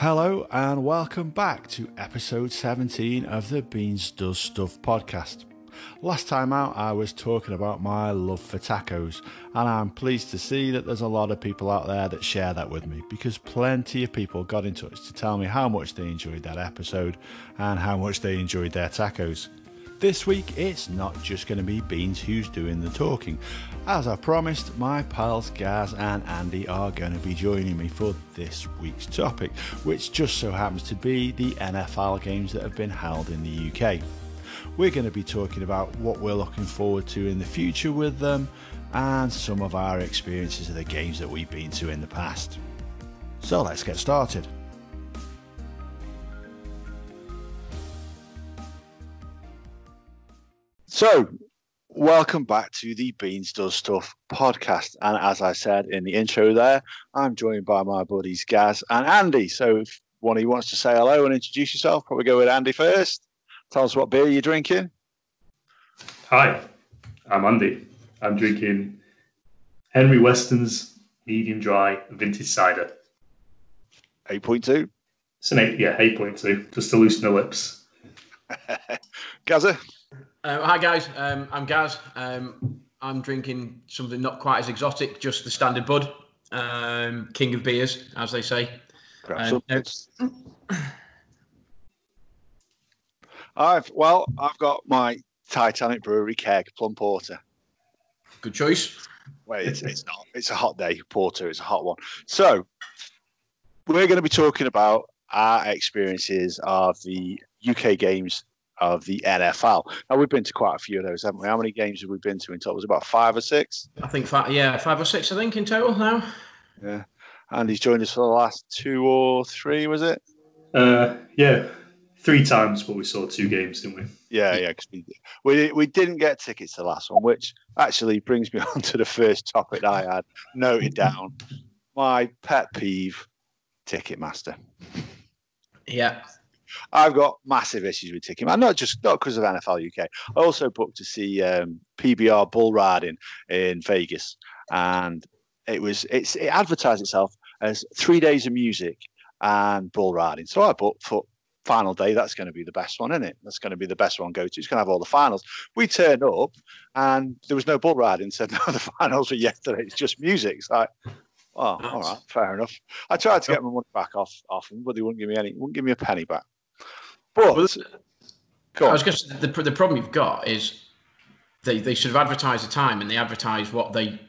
Hello and welcome back to episode 17 of the Beans Does Stuff podcast. Last time out, I was talking about my love for tacos, and I'm pleased to see that there's a lot of people out there that share that with me because plenty of people got in touch to tell me how much they enjoyed that episode and how much they enjoyed their tacos. This week, it's not just going to be Beans who's doing the talking. As I promised, my pals Gaz and Andy are going to be joining me for this week's topic, which just so happens to be the NFL games that have been held in the UK. We're going to be talking about what we're looking forward to in the future with them and some of our experiences of the games that we've been to in the past. So let's get started. So, welcome back to the Beans Does Stuff podcast. And as I said in the intro there, I'm joined by my buddies Gaz and Andy. So, if one of you wants to say hello and introduce yourself, probably go with Andy first. Tell us what beer you're drinking. Hi, I'm Andy. I'm drinking Henry Weston's medium dry vintage cider. 8.2. It's an eight, yeah, 8.2, just to loosen the lips. Gaza. Uh, hi guys, um, I'm Gaz. Um, I'm drinking something not quite as exotic, just the standard bud, um, king of beers, as they say. Um, I've well, I've got my Titanic Brewery keg plum porter. Good choice. Wait, it's, it's not. It's a hot day. Porter is a hot one. So we're going to be talking about our experiences of the UK games of the NFL. Now we've been to quite a few of those, haven't we? How many games have we been to in total? It Was about five or six? I think five. Yeah, five or six. I think in total now. Yeah, and he's joined us for the last two or three. Was it? Uh, yeah, three times, but we saw two games, didn't we? Yeah, yeah. Cause we, we we didn't get tickets to the last one, which actually brings me on to the first topic I had noted down. My pet peeve, Ticketmaster. Yeah. I've got massive issues with Ticketmaster, not just not because of NFL UK. I also booked to see um, PBR bull riding in Vegas, and it was it's it advertised itself as three days of music and bull riding. So I booked for final day. That's going to be the best one, isn't it? That's going to be the best one. Go to. It's going to have all the finals. We turned up, and there was no bull riding. Said no, the finals were yesterday. It's just music. It's like. Oh, all right, fair enough. I tried to get my money back off off them, but they wouldn't give me any, wouldn't give me a penny back. But well, I was going to the the problem you've got is they they should have advertised the time and they advertise what they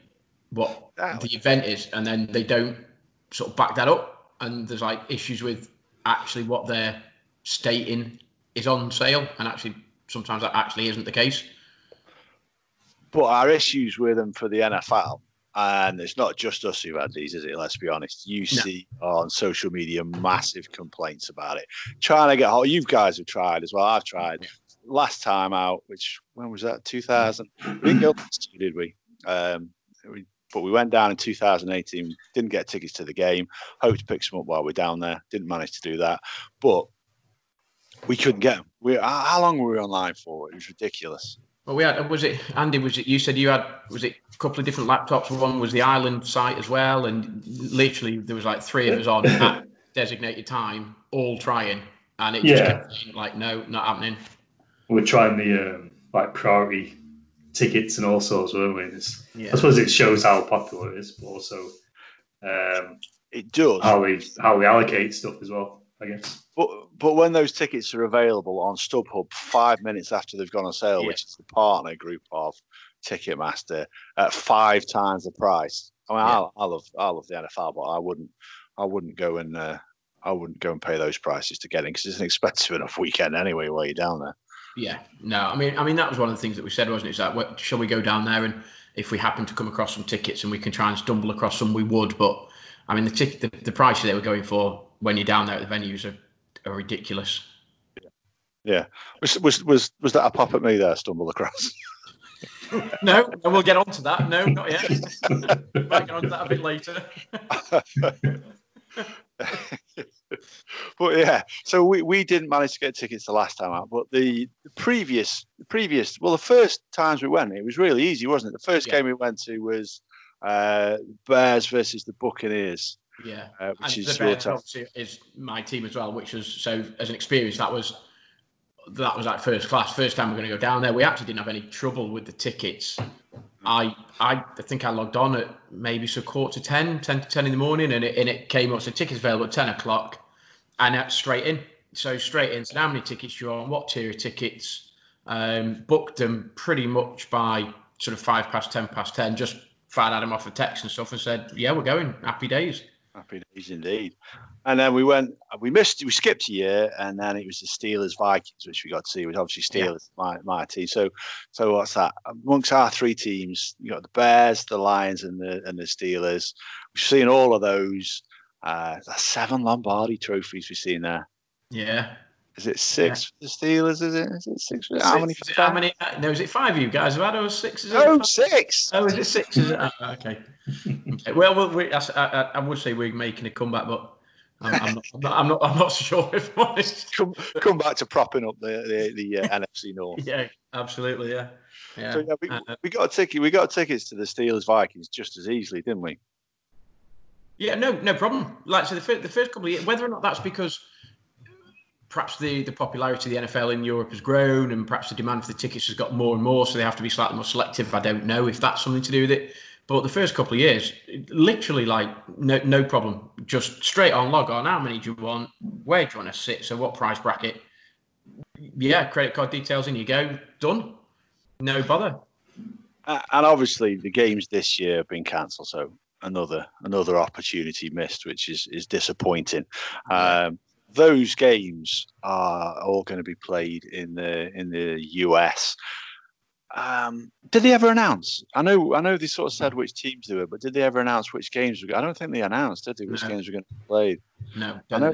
what the event is, and then they don't sort of back that up, and there's like issues with actually what they're stating is on sale, and actually sometimes that actually isn't the case. But our issues with them for the NFL and it's not just us who've had these, is it? Let's be honest. You no. see on social media massive complaints about it. Trying to get hold. You guys have tried as well. I've tried. Last time out, which when was that? 2000. We didn't go did we? Um, we? But we went down in 2018. Didn't get tickets to the game. Hoped to pick some up while we're down there. Didn't manage to do that. But we couldn't get them. We, how long were we online for? It was ridiculous. Well, we had was it Andy? Was it you said you had was it couple of different laptops? One was the Island site as well, and literally there was like three of us on at designated time, all trying, and it just yeah. kept like no, not happening. We're trying the um, like priority tickets and all sorts, weren't we? Yeah. I suppose it shows how popular it is, but also um, it does how we how we allocate stuff as well. I guess. But but when those tickets are available on StubHub five minutes after they've gone on sale, yeah. which is the partner group of Ticketmaster, at five times the price. I mean, yeah. I, I love I love the NFL, but I wouldn't I wouldn't go and uh, I wouldn't go and pay those prices to get in because it's an expensive enough weekend anyway while you're down there. Yeah, no, I mean, I mean that was one of the things that we said, wasn't it? Is that what, shall we go down there and if we happen to come across some tickets and we can try and stumble across some, we would. But I mean, the ticket, the, the prices they were going for when you're down there at the venues are, are ridiculous. Yeah. Was, was was was that a pop at me there? Stumble across. no, we'll get on to that. No, not yet. we'll get on to that a bit later. but yeah, so we, we didn't manage to get tickets the last time out, but the, the previous the previous well the first times we went it was really easy, wasn't it? The first yeah. game we went to was uh, Bears versus the Buccaneers Yeah, uh, which and is your team. Is my team as well, which was so as an experience that was that was like first class. First time we're going to go down there. We actually didn't have any trouble with the tickets. I I think I logged on at maybe so quarter to 10, 10 to 10 in the morning, and it, and it came up. So tickets available at 10 o'clock, and that's straight in. So straight in. So how many tickets you on? What tier of tickets? Um, booked them pretty much by sort of five past, 10 past 10. Just fired at him off a text and stuff and said, yeah, we're going. Happy days. Happy days indeed. And then we went, uh, we missed, we skipped a year, and then it was the Steelers Vikings, which we got to see. It was obviously Steelers, yeah. my, my team. So, so what's that? Amongst our three teams, you got the Bears, the Lions, and the and the Steelers. We've seen all of those. Uh, that's seven Lombardi trophies we've seen there. Yeah. Is it six yeah. for the Steelers? Is it? Is it six? For, how many? For how many? No, is it five? of You guys have had or six? Is oh, six. Oh, is it six? Is it? Oh, okay. okay. Well, well we, I, I, I, would say we're making a comeback, but I'm, I'm, not, I'm, not, I'm not. I'm not sure if I'm honest. Come, come back to propping up the the, the uh, NFC North. Yeah, absolutely. Yeah. Yeah. So, yeah we, uh, we got a ticket. We got tickets to the Steelers Vikings just as easily, didn't we? Yeah, no, no problem. Like so, the first, the first couple of years, whether or not that's because perhaps the, the popularity of the NFL in Europe has grown and perhaps the demand for the tickets has got more and more, so they have to be slightly more selective. I don't know if that's something to do with it. But the first couple of years, literally like no no problem. Just straight on, log on. How many do you want? Where do you want to sit? So what price bracket? Yeah, credit card details in you go. Done. No bother. And obviously the games this year have been cancelled, so another another opportunity missed, which is is disappointing. Um, those games are all going to be played in the in the US. Um, did they ever announce? I know, I know they sort of said which teams they were, but did they ever announce which games? Were, I don't think they announced, did they? Which no. games were going to be played? No, I know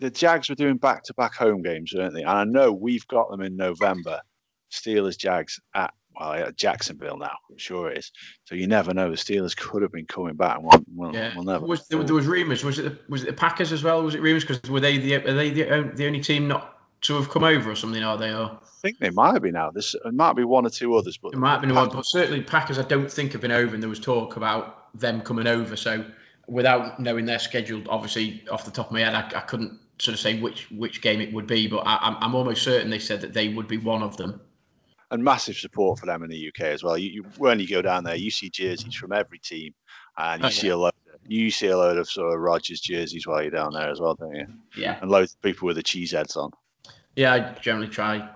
the Jags were doing back-to-back home games, weren't they? And I know we've got them in November. Steelers, Jags at well, at Jacksonville now. I'm sure it is. So you never know. The Steelers could have been coming back. We'll, we'll, yeah. We'll never. Was, there, there, was rumours. Was it the, was it the Packers as well? Was it rumours because were they the are they the, the only team not to have come over or something? Are they? Or I think they might be now. This might be one or two others, but it might have been one. But certainly Packers, I don't think have been over, and there was talk about them coming over. So without knowing their schedule, obviously off the top of my head, I, I couldn't sort of say which which game it would be, but I, I'm, I'm almost certain they said that they would be one of them and massive support for them in the UK as well. You, you, when you go down there, you see jerseys from every team, and you oh, see yeah. a lot. You see a load of sort of Rodgers jerseys while you're down there as well, don't you? Yeah. And loads of people with the cheese heads on. Yeah, I generally try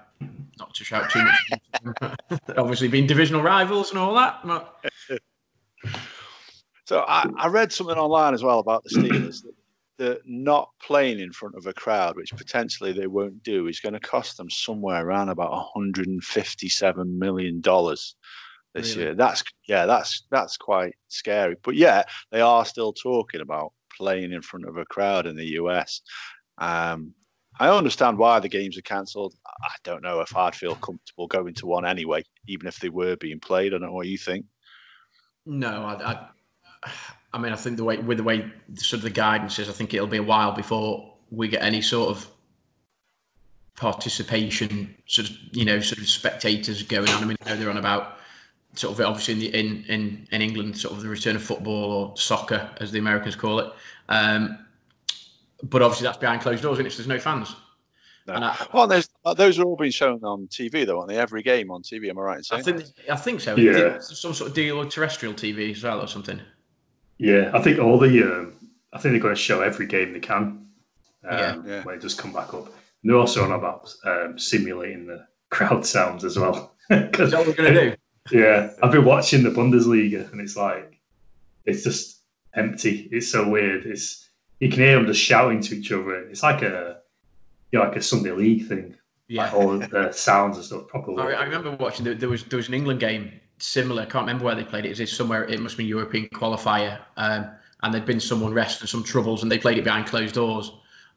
not to shout too much. Obviously, being divisional rivals and all that. But... so I, I read something online as well about the Steelers that not playing in front of a crowd, which potentially they won't do, is going to cost them somewhere around about 157 million dollars this really? year. That's yeah, that's that's quite scary. But yeah, they are still talking about playing in front of a crowd in the US. Um, I understand why the games are cancelled. I don't know if I'd feel comfortable going to one anyway, even if they were being played. I don't know what you think. No, I, I I mean, I think the way with the way sort of the guidance is, I think it'll be a while before we get any sort of participation, sort of you know, sort of spectators going on. I mean, I know they're on about sort of obviously in the in in in England, sort of the return of football or soccer, as the Americans call it. Um, but obviously, that's behind closed doors, and it's there's no fans. No. I, well, there's, uh, those are all being shown on TV, though, aren't they? Every game on TV, am I right in saying? I think I think so. Yeah. Some sort of deal with terrestrial TV as well, or something. Yeah, I think all the um, I think they're going to show every game they can um, yeah, yeah. when it does come back up. And they're also on about um, simulating the crowd sounds as well. Is that what we're going to do? Yeah, I've been watching the Bundesliga and it's like it's just empty. It's so weird. It's you can hear them just shouting to each other. It's like a you know, like a Sunday league thing. Yeah, like all the sounds and stuff. Properly. I, I remember watching. There was there was an England game similar. I can't remember where they played it. It was somewhere. It must be European qualifier. Um, and there'd been some unrest and some troubles, and they played it behind closed doors.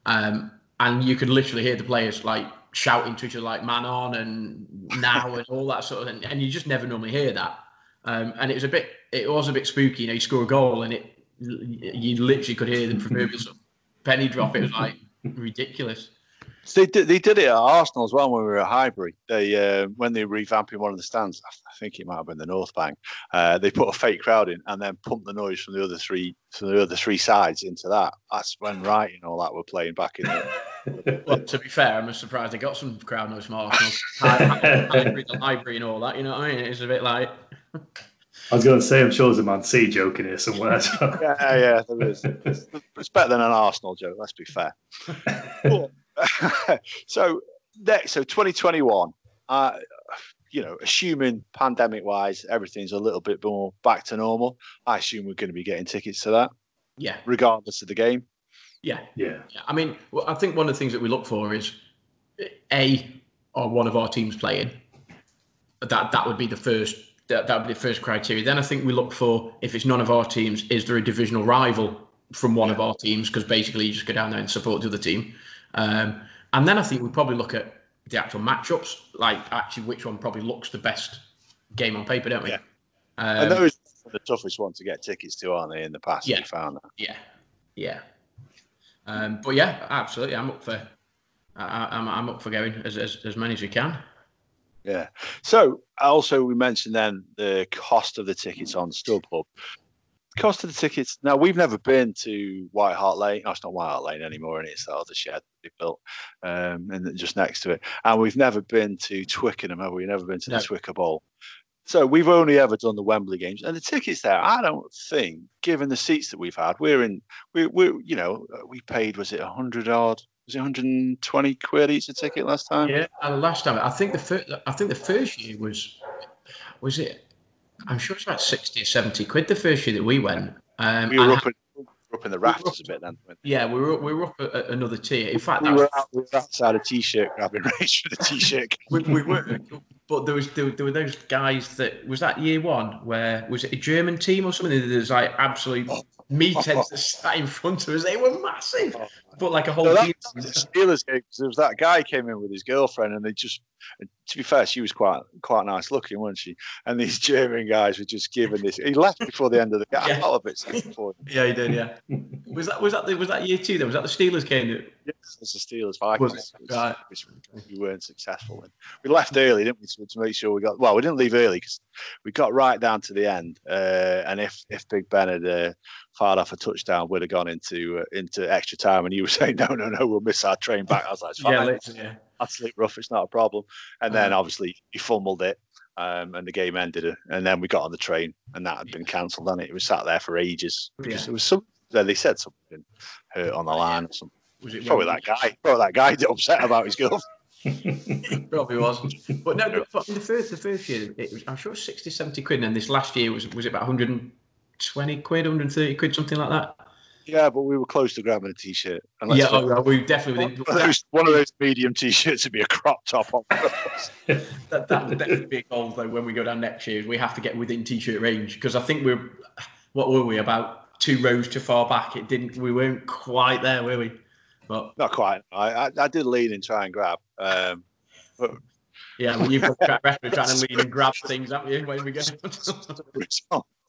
Um, and you could literally hear the players like shouting to each other, like "man on" and "now" and all that sort of thing. And you just never normally hear that. Um, and it was a bit. It was a bit spooky. You know, you score a goal, and it you literally could hear the proverbial penny drop. It was like ridiculous. they did, they did it at Arsenal as well when we were at Highbury. They uh, when they were revamping one of the stands, I think it might have been the North Bank. Uh, they put a fake crowd in and then pumped the noise from the other three from the other three sides into that. That's when Wright and all that were playing back in. The, well, to be fair, I'm surprised they got some crowd noise from Arsenal. Highbury, the library, and all that. You know what I mean? It's a bit like. I was going to say, I'm sure there's a Man City joke in here somewhere. So. yeah, yeah, there is. It's better than an Arsenal joke. Let's be fair. so next, so 2021. Uh, you know, assuming pandemic wise, everything's a little bit more back to normal. I assume we're going to be getting tickets to that. Yeah. Regardless of the game. Yeah. Yeah. yeah. I mean, well, I think one of the things that we look for is a or one of our teams playing. That that would be the first that, that would be the first criteria. Then I think we look for if it's none of our teams, is there a divisional rival from one of our teams? Because basically you just go down there and support the other team. Um, and then I think we probably look at the actual matchups, like actually which one probably looks the best game on paper, don't we? Yeah. Um, and those are the toughest one to get tickets to, aren't they? In the past, yeah, found that. Yeah, yeah. Um, but yeah, absolutely, I'm up for. I, am I'm, I'm up for going as, as as many as we can. Yeah. So also we mentioned then the cost of the tickets on StubHub. Cost of the tickets. Now we've never been to White Hart Lane. Oh, it's not White Hart Lane anymore, and it's that other shed they built, um, and just next to it. And we've never been to Twickenham, have we? Never been to no. the Twicker Bowl. So we've only ever done the Wembley games, and the tickets there. I don't think, given the seats that we've had, we're in. We we you know we paid was it a hundred odd was it 120 quid each a ticket last time? Yeah, and last time I think the first, I think the first year was was it? I'm sure it's about 60 or 70 quid the first year that we went. Um, we were up, in, up in the rafters a bit then. Yeah, we were we were up at another tier. In fact, we, were, out, we were outside a t-shirt grabbing race for the t-shirt. we, we were, but there was there, there, were those guys that was that year one where was it a German team or something? There's like absolute meatheads that sat in front of us. They were massive, oh, but like a whole. No, that, the Steelers game there was that guy came in with his girlfriend, and they just. To be fair, she was quite quite nice looking, wasn't she? And these German guys were just giving this. He left before the end of the game. Yeah. I felt a bit sad for him. Yeah, he did. Yeah. was that was that the, was that year two? Then was that the Steelers game? That... Yes, it's the Steelers Vikings. Right. We weren't successful. And we left early, didn't we, to, to, make sure we got. Well, we didn't leave early because we got right down to the end. Uh, and if if Big Ben had uh, fired off a touchdown, we'd have gone into uh, into extra time. And you were saying, no, no, no, we'll miss our train back. I was like, it's fine. Yeah, yeah. I'll sleep rough. It's not a problem. And then obviously he fumbled it. Um, and the game ended, and then we got on the train, and that had been cancelled. And it? it was sat there for ages. Yeah. It was some. They said something hurt on the line or something. Was it probably that guy? Probably that guy upset about his girlfriend. Probably was. But no, but in the first the first year, it was, I'm sure it 60, 70 quid. And then this last year was was it about 120 quid, 130 quid, something like that? Yeah, but we were close to grabbing a t-shirt. Yeah, oh, yeah, we definitely. One, of those, one of those medium t-shirts would be a crop top on. that that would definitely be a goal though. When we go down next year, we have to get within t-shirt range because I think we're what were we about two rows too far back? It didn't. We weren't quite there, were we? But not quite. I I, I did lean and try and grab. Um, but yeah, well, you've got track record trying to lean and grab things, haven't you? When we go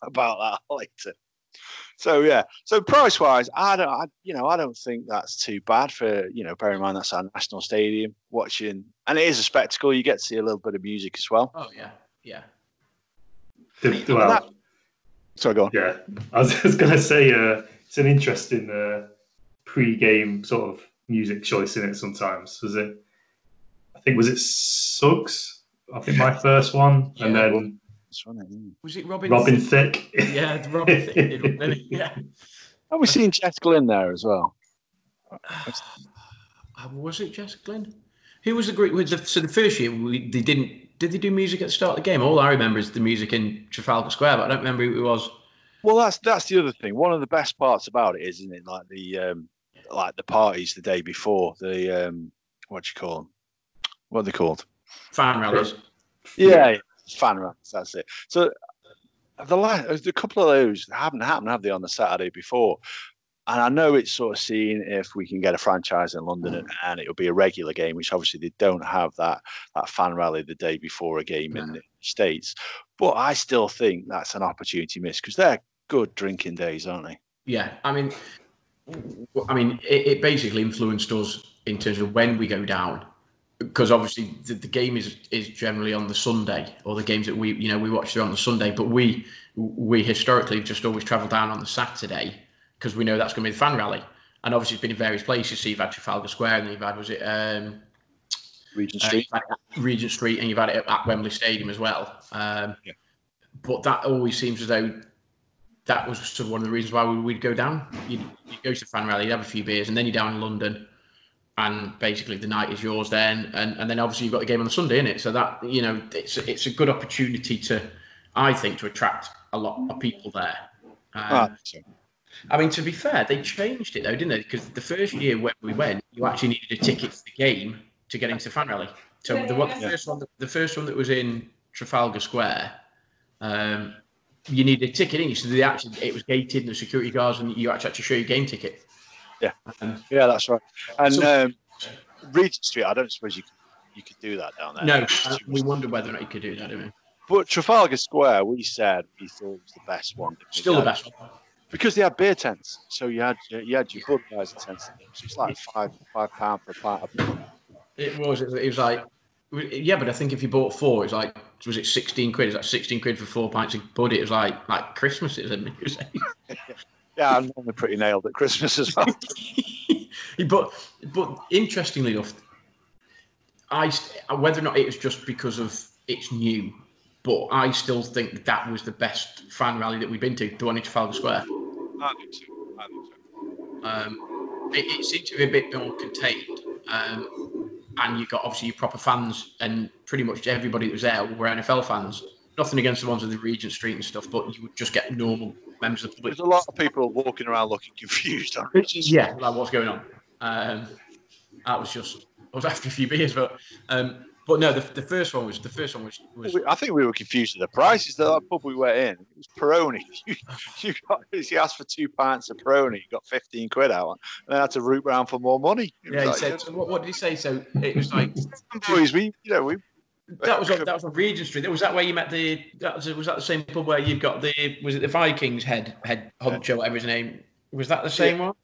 about that later. So yeah, so price wise, I don't, I, you know, I don't think that's too bad for you know. Bear in mind that's our national stadium watching, and it is a spectacle. You get to see a little bit of music as well. Oh yeah, yeah. well, that, sorry, go on. Yeah, I was just going to say uh, it's an interesting uh, pre-game sort of music choice in it. Sometimes was it? I think was it Suggs. I think my first one, yeah. and then was it Robin? Robin Thicke. Yeah, Robin Thicke. yeah. Have we seen Jess Glynne there as well? Uh, was it Jess Glynne? Who was the group? With the, so the first year we, they didn't. Did they do music at the start of the game? All I remember is the music in Trafalgar Square, but I don't remember who it was. Well, that's that's the other thing. One of the best parts about it, isn't it? Like the um, like the parties the day before the um, what do you call them? What are they called? Fan rallies. Yeah, fan rallies. That's it. So the last, a couple of those haven't happened, have they, on the Saturday before? And I know it's sort of seen if we can get a franchise in London and, and, it'll be a regular game, which obviously they don't have that that fan rally the day before a game in the States. But I still think that's an opportunity missed because they're good drinking days, aren't they? Yeah, I mean, I mean, it, it basically influenced us in terms of when we go down because obviously the, the, game is is generally on the Sunday, or the games that we you know we watch are on the Sunday. But we we historically just always travel down on the Saturday because we know that's going to be the fan rally. And obviously, it's been in various places. So you've had Trafalgar Square, and you've had was it um, Regent uh, Street, uh, Regent Street, and you've had it at Wembley Stadium as well. Um, yeah. But that always seems as though that was sort of one of the reasons why we, would go down. You'd, you'd go to the fan rally, you'd have a few beers, and then you're down in London and basically the night is yours then. And, and then obviously you've got the game on a sunday in it so that you know it's it's a good opportunity to i think to attract a lot of people there. Um, oh, i mean to be fair they changed it though didn't they? Because the first year when we went you actually needed a ticket to the game to get into fan rally. So the, the first one the first one that was in trafalgar square um, you needed a ticket in you? So they actually it was gated and the security guards and you actually had to show your game ticket yeah, yeah, that's right. And so, um, Regent Street, I don't suppose you could, you could do that down there. No, uh, we wondered whether or not you could do that, didn't we? But Trafalgar Square, we said we thought was the best one. Still the best one. Because they had beer tents, so you had you had your Budweiser tents. So it's like five five pound per pint. It was. It was like yeah, but I think if you bought four, it was like was it sixteen quid? Is that sixteen quid for four pints of Bud? It was like like Christmas, isn't it? Yeah, I'm normally pretty nailed at Christmas as well. but but interestingly enough, I whether or not it was just because of it's new, but I still think that was the best fan rally that we've been to, the one in Trafalgar Square. I think so. I think so. Um, it, it seemed to be a bit more contained. Um, and you got obviously your proper fans, and pretty much everybody that was there were NFL fans. Nothing against the ones in the Regent Street and stuff, but you would just get normal members of the public. There's a lot of people walking around looking confused. yeah, like what's going on. Um, that was just I was after a few beers, but um, but no, the, the first one was the first one was, was. I think we were confused with the prices. That that pub we went in, it was Peroni. You, you got you asked for two pints of Peroni, you got fifteen quid out, and then had to root around for more money. It yeah, he like, said. So what, what, did he say? So it was like. Boys, we you know we that was on, that was on Regent Street. Was that where you met the? That was, was that the same pub where you got the? Was it the Vikings head head honcho, whatever his name? Was that the same yeah. one?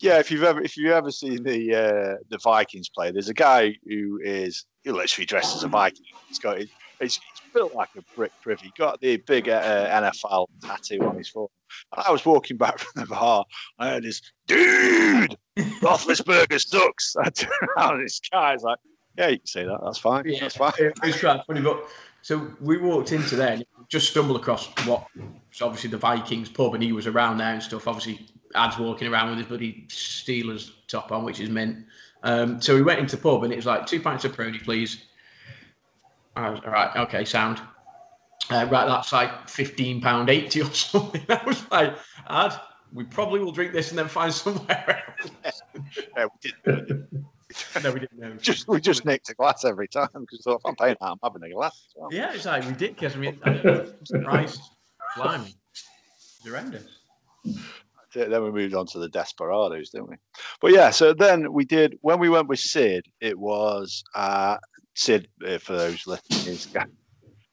Yeah, if you've ever if you've ever seen the uh, the Vikings play, there's a guy who is he literally dressed as a Viking. He's got it's, it's built like a brick privy. He got the big uh, NFL tattoo on his foot. And I was walking back from the bar. I heard this dude. Roethlisberger sucks. I turned around, this guy's like, yeah, you can say that. That's fine. Yeah, That's fine. It, it's quite funny, but so we walked into there and just stumbled across what was obviously the Vikings pub, and he was around there and stuff. Obviously, Ad's walking around with his bloody Steelers top on, which is mint. Um, so we went into the pub, and it was like two pints of Peroni, please. I was, all right, okay, sound. Uh, right, that's like fifteen pound eighty or something. I was like, Ad, we probably will drink this and then find somewhere else. yeah, we did. no, we didn't know. Just we just nicked a glass every time because if I'm paying that, I'm having a glass. Well. Yeah, it's like ridiculous. I mean, I'm surprised. Blimey, it's horrendous. Then we moved on to the Desperados, didn't we? But yeah, so then we did when we went with Sid. It was uh, Sid uh, for those listening, his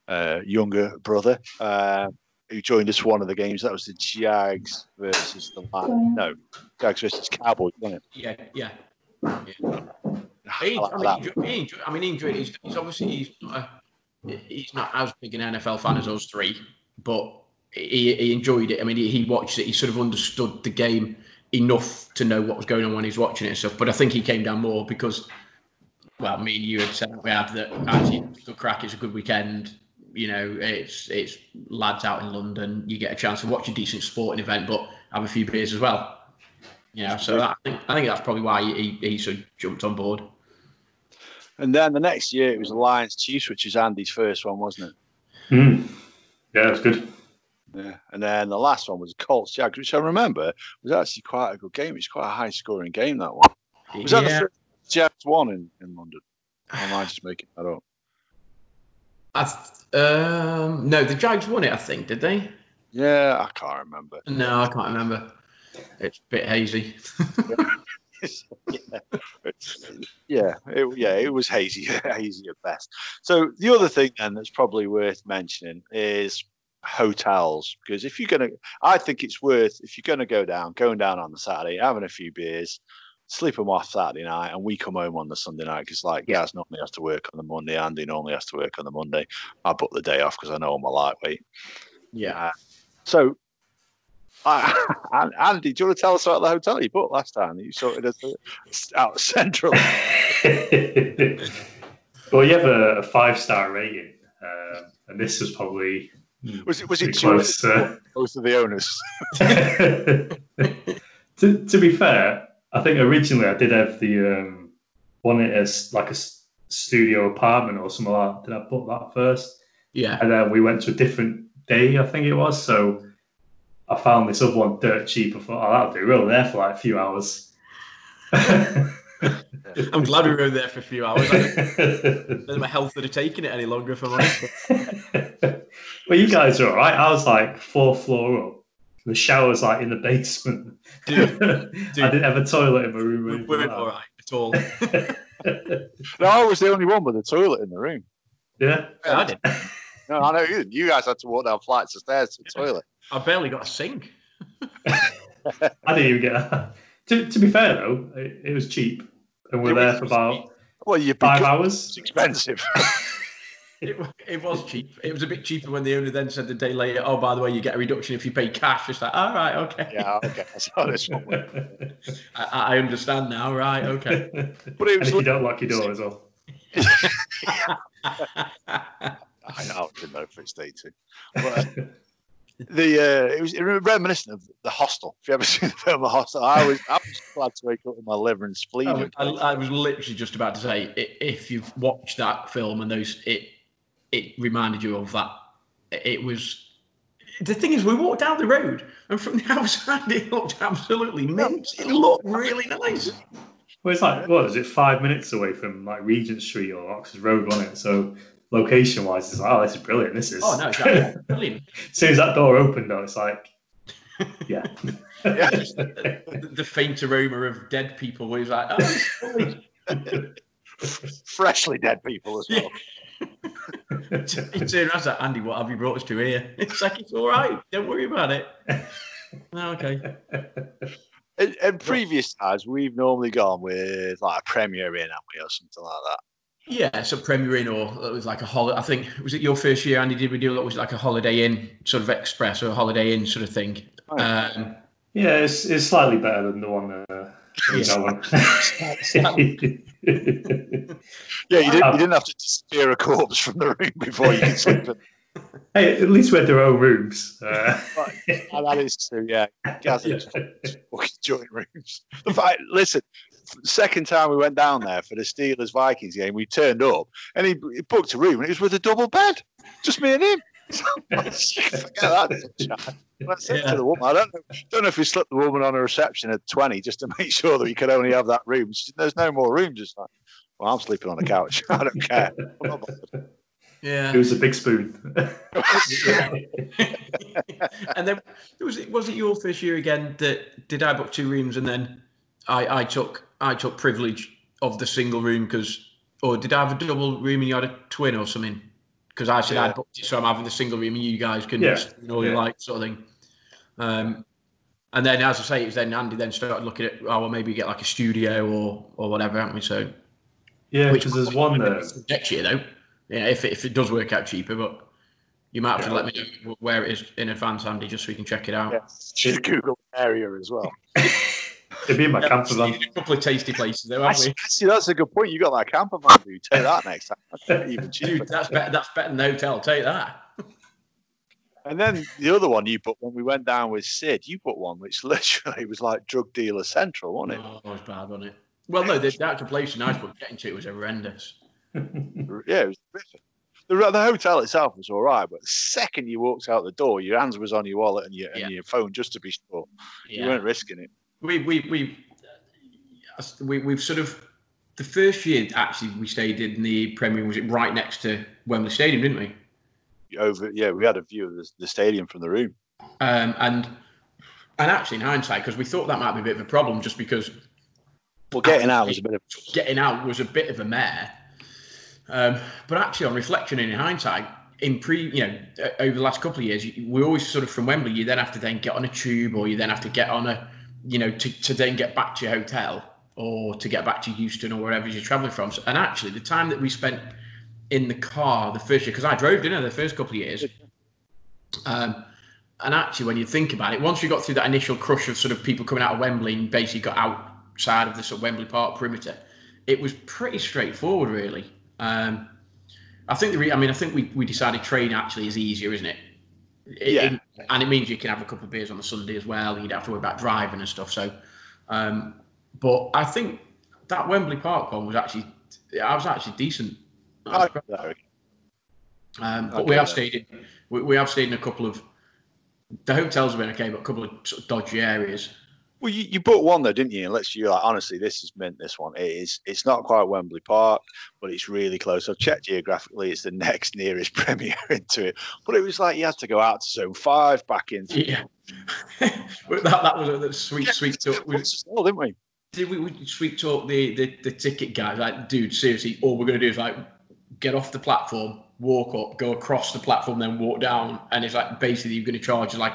uh, younger brother. Uh, who joined us for one of the games. That was the Jags versus the no Jags versus Cowboys, wasn't it? Yeah, yeah. Yeah. He, I, mean, he, he, I mean, he enjoyed it. He's, he's obviously he's not, a, he's not as big an NFL fan as us three, but he, he enjoyed it. I mean, he, he watched it. He sort of understood the game enough to know what was going on when he's watching it and stuff. But I think he came down more because, well, me and you had said we had that actually good crack. It's a good weekend. You know, it's it's lads out in London. You get a chance to watch a decent sporting event, but have a few beers as well. Yeah, so I think I think that's probably why he, he sort of jumped on board. And then the next year it was Lions Chiefs, which is Andy's first one, wasn't it? Mm. Yeah, that's good. Yeah, and then the last one was Colts Jags, which I remember was actually quite a good game. It was quite a high scoring game that one. Was yeah. that the first Jags one in, in London? Or am I just making that up? I um, no, the Jags won it. I think did they? Yeah, I can't remember. No, I can't remember. It's a bit hazy. yeah, yeah, it, yeah, it was hazy, hazy at best. So the other thing then that's probably worth mentioning is hotels because if you're gonna, I think it's worth if you're gonna go down, going down on the Saturday, having a few beers, sleeping off Saturday night, and we come home on the Sunday night because like Gaz normally has to work on the Monday, Andy normally has to work on the Monday. I book the day off because I know I'm a lightweight. Yeah. Uh, so Andy, do you want to tell us about the hotel you booked last time? You sorted us out central. well, you have a, a five star rating, um, and this was probably was it was it close, uh, both of the owners. to, to be fair, I think originally I did have the um, one as like a studio apartment or something like that. Did I book that first? Yeah, and then we went to a different day. I think it was so I found this other one dirt cheap. I thought, oh, that'll do. We were there for like a few hours. I'm glad we were there for a few hours. Then my health would have taken it any longer, if I'm well, you guys are all right. I was like fourth floor up. The shower's like in the basement. Dude, dude I didn't have a toilet in my room. We weren't all right at all. no, I was the only one with a toilet in the room. Yeah, yeah I did. No, I know you. You guys had to walk down flights of stairs to the toilet. I barely got a sink. I didn't even get that. To, to be fair though, it, it was cheap, and we're there for about well, you five hours. It's expensive. it, it was cheap. It was a bit cheaper when the owner then said the day later, "Oh, by the way, you get a reduction if you pay cash." It's like, all right, okay. Yeah, okay. That's how this one I, I, understand now. Right, okay. but it was and you don't lock your door as well. I know, I didn't know if it's day two. But, uh, the uh, it was reminiscent of the Hostel. If you ever seen the film The Hostel, I was I was glad to wake up with my liver and spleen. I, I, I, was literally just about to say, if you've watched that film and those, it it reminded you of that. It was. The thing is, we walked down the road, and from the outside, it looked absolutely mint. It looked really nice. Well, it's like what is it? Five minutes away from like Regent Street or Oxford Road, wasn't it? So location wise, it's like, oh, this is brilliant. This is. Oh no, exactly. brilliant. as soon as that door opened, though, it's like, yeah. yeah. the, the, faint aroma of dead people was like, oh, freshly dead people as well. Yeah. he turned around like, Andy, what have you brought us to here? It's like, it's all right. Don't worry about it. Oh, okay. In, in previous times, we've normally gone with like a Premier Inn, haven't we, or something like that. Yeah, so Premier Inn or it was like a holiday. I think was it your first year, Andy? Did we do it? Was like a Holiday Inn sort of express or a Holiday Inn sort of thing? Oh. Um, yeah, it's, it's slightly better than the one. Uh, you know, yeah, you didn't, you didn't have to disappear a corpse from the room before you could sleep. hey, at least we had their own rooms. Uh, that is true. Yeah, Gaz yeah. joint rooms. The fact, listen, second time we went down there for the Steelers Vikings game, we turned up and he, he, booked a room and it was with a double bed, just me and him. Forget that. I said yeah. to the woman, I don't know, don't know if we slipped the woman on a reception at 20 just to make sure that we could only have that room. There's no more room. Just like, well, I'm sleeping on the couch. I don't care. Yeah, it was a big spoon. and then it was it was it your first year again that did I book two rooms and then I I took I took privilege of the single room because, or did I have a double room and you had a twin or something? Because I said yeah. I booked it, so I'm having the single room and you guys can, yeah. you know, yeah. like sort of thing. Um, and then, as I say, it was then Andy then started looking at, oh, well, maybe get like a studio or or whatever, haven't we? So, yeah, because there's one there next year though. Yeah, if it, if it does work out cheaper, but you might have yeah. to let me know where it is in advance, Andy, just so we can check it out. Yeah. Google area as well. It'd be in my yeah, camper van. A couple of tasty places there, haven't we? See, that's a good point. You got that camper van. You take that next time. even cheaper. Dude, that's better. That's better than the hotel. Take that. And then the other one you put when we went down with Sid, you put one which literally was like drug dealer central, wasn't it? Oh, it was bad, wasn't it? Well, no, the, actual place in Iceberg getting to it was horrendous. yeah, it was terrific. The, the hotel itself was all right, but the second you walked out the door, your hands was on your wallet and your, yeah. and your phone just to be sure. Yeah. You weren't risking it we we we we we've sort of the first year actually we stayed in the Premier was it right next to Wembley Stadium, didn't we? Over yeah, we had a view of the, the stadium from the room. Um, and and actually in hindsight, because we thought that might be a bit of a problem, just because. Well, getting out was a bit of getting out was a bit of a mare. Um, but actually, on reflection and in hindsight, in pre, you know, over the last couple of years, we always sort of from Wembley, you then have to then get on a tube or you then have to get on a, you know, to, to then get back to your hotel or to get back to Euston or wherever you're traveling from. So, and actually, the time that we spent in the car the first year, because I drove, didn't I, the first couple of years. Um, and actually, when you think about it, once you got through that initial crush of sort of people coming out of Wembley and basically got outside of the sort of Wembley Park perimeter, it was pretty straightforward, really. Um, I think the re- I mean, I think we, we decided train actually is easier, isn't it? Yeah. it- and it means you can have a couple of beers on the Sunday as well. You don't have to worry about driving and stuff. So, um, but I think that Wembley Park one was actually, I was actually decent. Um, but we have stayed in, we, we have stayed in a couple of, the hotels have been okay, but a couple of sort of dodgy areas. Well, you, you booked one though, didn't you? And let's you like honestly, this is meant this one. It is. It's not quite Wembley Park, but it's really close. I've checked geographically; it's the next nearest Premier into it. But it was like you had to go out to Zone Five, back into. Yeah. That, that was a sweet, sweet talk. We, Still, didn't we? did we, we sweet talk the, the, the ticket guys? Like, dude, seriously, all we're going to do is like get off the platform, walk up, go across the platform, then walk down. And it's like basically you're going to charge like,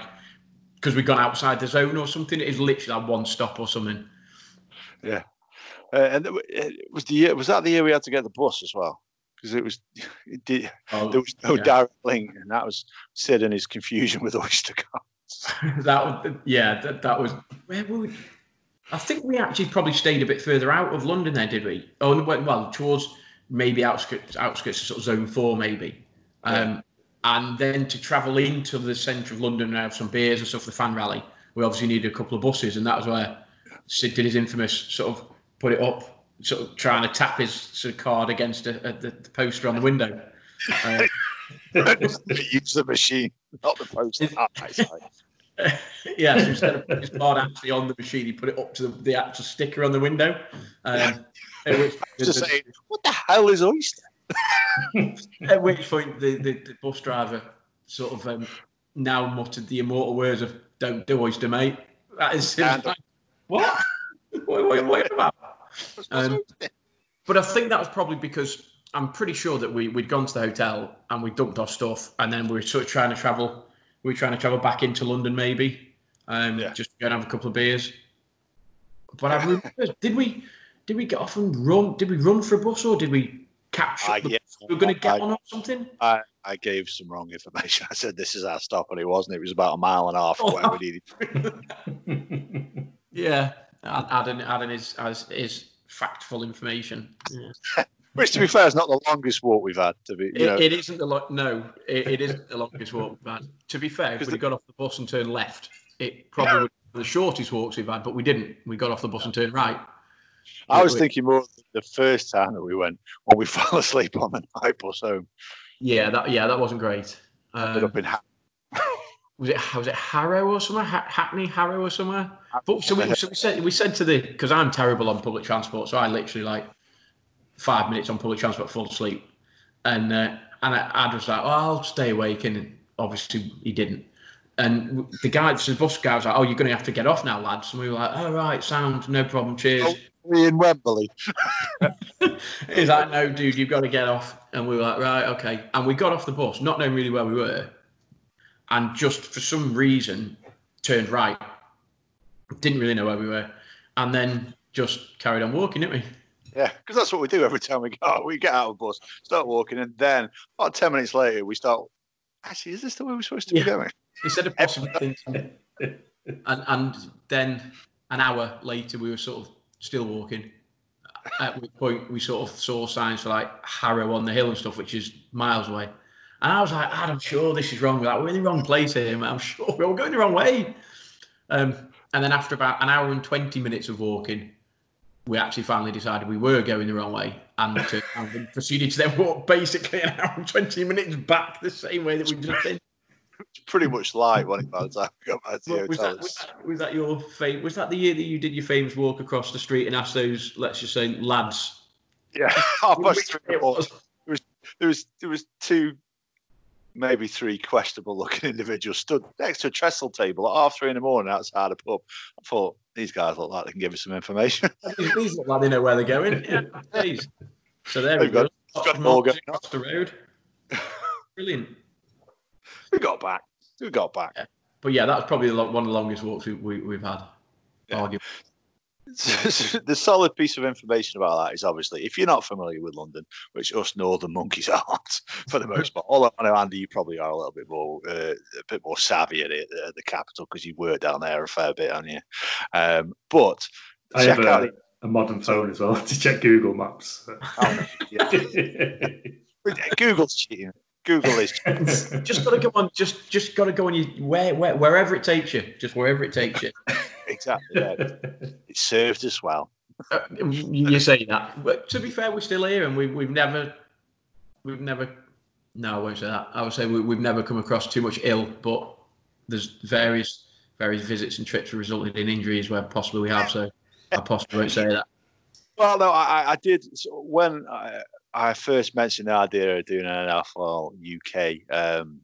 because we've gone outside the zone or something. It is literally like one stop or something. Uh, and it, was the year. Was that the year we had to get the bus as well? Because it was. It did, Oh, there was no yeah. direct link, and that was Sid and his confusion with Oyster cards. that was yeah that, that was where were we i think we actually probably stayed a bit further out of london there did we oh well, towards maybe outskirts outskirts of sort of zone four maybe um and then to travel into the centre of london and have some beers and stuff for the fan rally we obviously needed a couple of buses and that was where sid did his infamous sort of put it up sort of trying to tap his sort of card against a, a, the, the poster on the window uh, Use the machine, not the poster. Ah, yeah, so instead of putting his card actually on the machine, he put it up to the, the actual sticker on the window. Um, which, Just saying, what the hell is Oyster? At which point the, the, the bus driver sort of um, now muttered the immortal words of "Don't do oyster, mate." That is like, what? what, what, what are you about? Um, But I think that was probably because I'm pretty sure that we we'd gone to the hotel and we dumped our stuff, and then we were sort of trying to travel. We were trying to travel back into London, maybe, um, Yeah. just to go and have a couple of beers. But I remember, did we did we get off and run? Did we run for a bus or did we catch I, the yeah, we're going to get I- on or something? I, I gave some wrong information. I said this is our stop, and it wasn't. It was about a mile and a half away. where we needed. Yeah, add- adding adding his as his factful information. Yeah. Which, to be fair, is not the longest walk we've had. To be, you It, know, it isn't the lo- no, it, it isn't the longest walk we've had. To be fair, if we'd got off the bus and turned left, it probably would be the shortest walks we've had, but we didn't. We got off the bus and turned right. I was we- thinking more the first time that we went when we fell asleep on the night bus home. Yeah, that yeah, that wasn't great. Um, up in Ha- was it was it Harrow or somewhere? Ha- Hackney, Harrow or somewhere? But so we, so we said we said to the because I'm terrible on public transport, so I literally like five minutes on public transport fall asleep, and uh, and I, I was like, oh, I'll stay awake, and obviously he didn't. And the guy, the bus guy was like, "Oh, you're going to have to get off now, lads." And we were like, "All right, sound, no problem, cheers." We in Wembley. He's like, no, dude, you've got to get off. And we were like, right, okay. And we got off the bus, not knowing really where we were, and just for some reason turned right. Didn't really know where we were, and then just carried on walking, didn't we? Yeah, because that's what we do every time we go. We get out of the bus, start walking, and then about ten minutes later, we start. Actually, is this the way we're supposed to Yeah. be going? Instead of possible thinking, and and then an hour later, we were sort of still walking. At which point, we sort of saw signs for like Harrow on the hill and stuff, which is miles away. And I was like, "Ad, I'm sure this is wrong. Like, we're in the wrong place here. Man. I'm sure we're all going the wrong way. Um, and then after about an hour and 20 minutes of walking, we actually finally decided we were going the wrong way and, to, and proceeded to then walk basically an hour and 20 minutes back the same way that we'd just been. Pretty much light when it by the time we got back to Well, was, that, was, that, was that your fam- Was that the year that you did your famous walk across the street and asked those, let's just say, lads? Yeah, half past three it was? There was there was two, maybe three questionable looking individuals stood next to a trestle table at half three in the morning outside a pub. I thought these guys look like they can give us some information. These, look like they know where they're going. Yeah, please. So there we go. got- got it going across the road. brilliant. We got back. We got back. Yeah. But yeah, that's probably one of the longest walks we, we, have had. Yeah. the solid piece of information about that is obviously if you're not familiar with London, which us northern monkeys aren't for the most part. Although I know Andy, you probably are a little bit more uh, a bit more savvy at it, uh, the capital, because you were down there a fair bit, aren't you? Um, but I have a, a, modern phone as well to check Google Maps. Oh, Google's cheating. Google is just got to go on. Just just got to go on. You where, where wherever it takes you. Just wherever it takes you. exactly. Yeah. it served us well. Uh, you say that, but to be fair, we're still here, and we, we've never, we've never. No, I won't say that. I would say we, have never come across too much ill, but there's various various visits and trips have resulted in injuries where possibly we have. So I possibly won't say that. Well, no, I, I did so when I, I first mentioned the idea of doing an NFL UK um,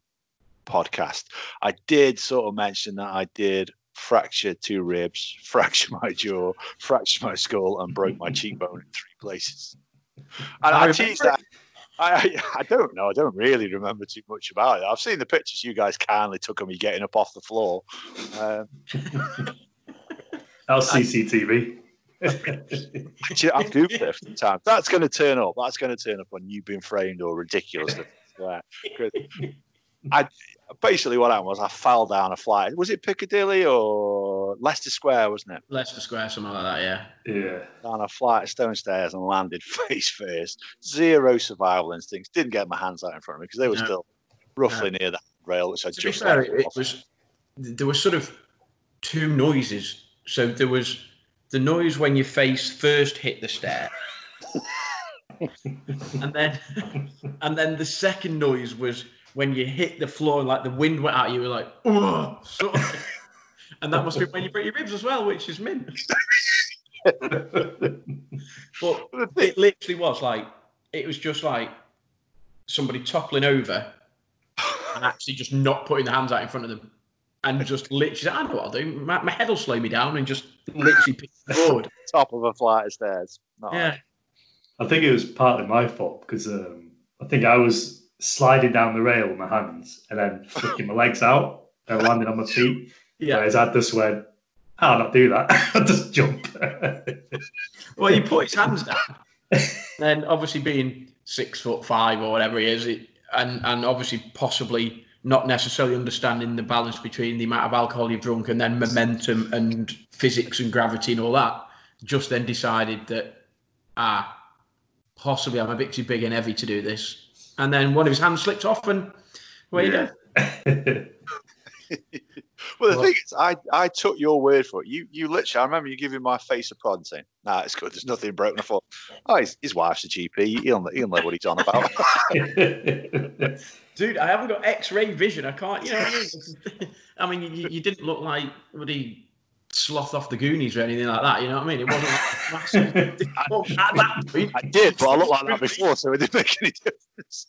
podcast. I did sort of mention that I did fracture two ribs, fracture my jaw, fracture my skull, and broke my cheekbone in three places. And I, I teased that. I, I don't know. I don't really remember too much about it. I've seen the pictures you guys kindly took of me getting up off the floor. Um, that was CCTV. Actually, I've googled it a few times. That's going to turn up. That's going to turn up on you being framed or ridiculous. I basically what happened was I fell down a flight. Was it Piccadilly or Leicester Square? Wasn't it? Leicester Square, something like that. Yeah. Yeah. Down a flight of stone stairs and landed face first. Zero survival instincts. Didn't get my hands out in front of me because they were no. still roughly no. near the rail, which I to just. Fair, it was. There were sort of two noises. So there was the noise when your face first hit the stair. and then and then the second noise was when you hit the floor and like the wind went out, you were like, oh, and that must be when you break your ribs as well, which is mint. but it literally was like it was just like somebody toppling over and actually just not putting the hands out in front of them and just literally, I know what I'll do. My, my head will slow me down and just literally pick the board. Top of a flight of stairs. Not yeah. I think it was partly my fault because um, I think I was sliding down the rail with my hands and then flicking my legs out and landing on my feet. Yeah. Whereas I just went, I'll not do that. I'll just jump. well, he put his hands down. then obviously being six foot five or whatever he is, it, and and obviously possibly not necessarily understanding the balance between the amount of alcohol you've drunk and then momentum and physics and gravity and all that, just then decided that ah, possibly I'm a bit too big and heavy to do this and then one of his hands slipped off, and where yeah. you go. well, the thing is, I, I took your word for it. You you literally, I remember you giving my face a prod and saying, "Nah, it's good. There's nothing broken." I thought, "Oh, his, his wife's a GP. He'll he'll know what he's on about." Dude, I haven't got X-ray vision. I can't. You know, I mean, I mean you, you didn't look like he sloth off the Goonies or anything like that. You know what I mean? It wasn't like massive. that point. I did, but I looked like that before, so it didn't make any difference.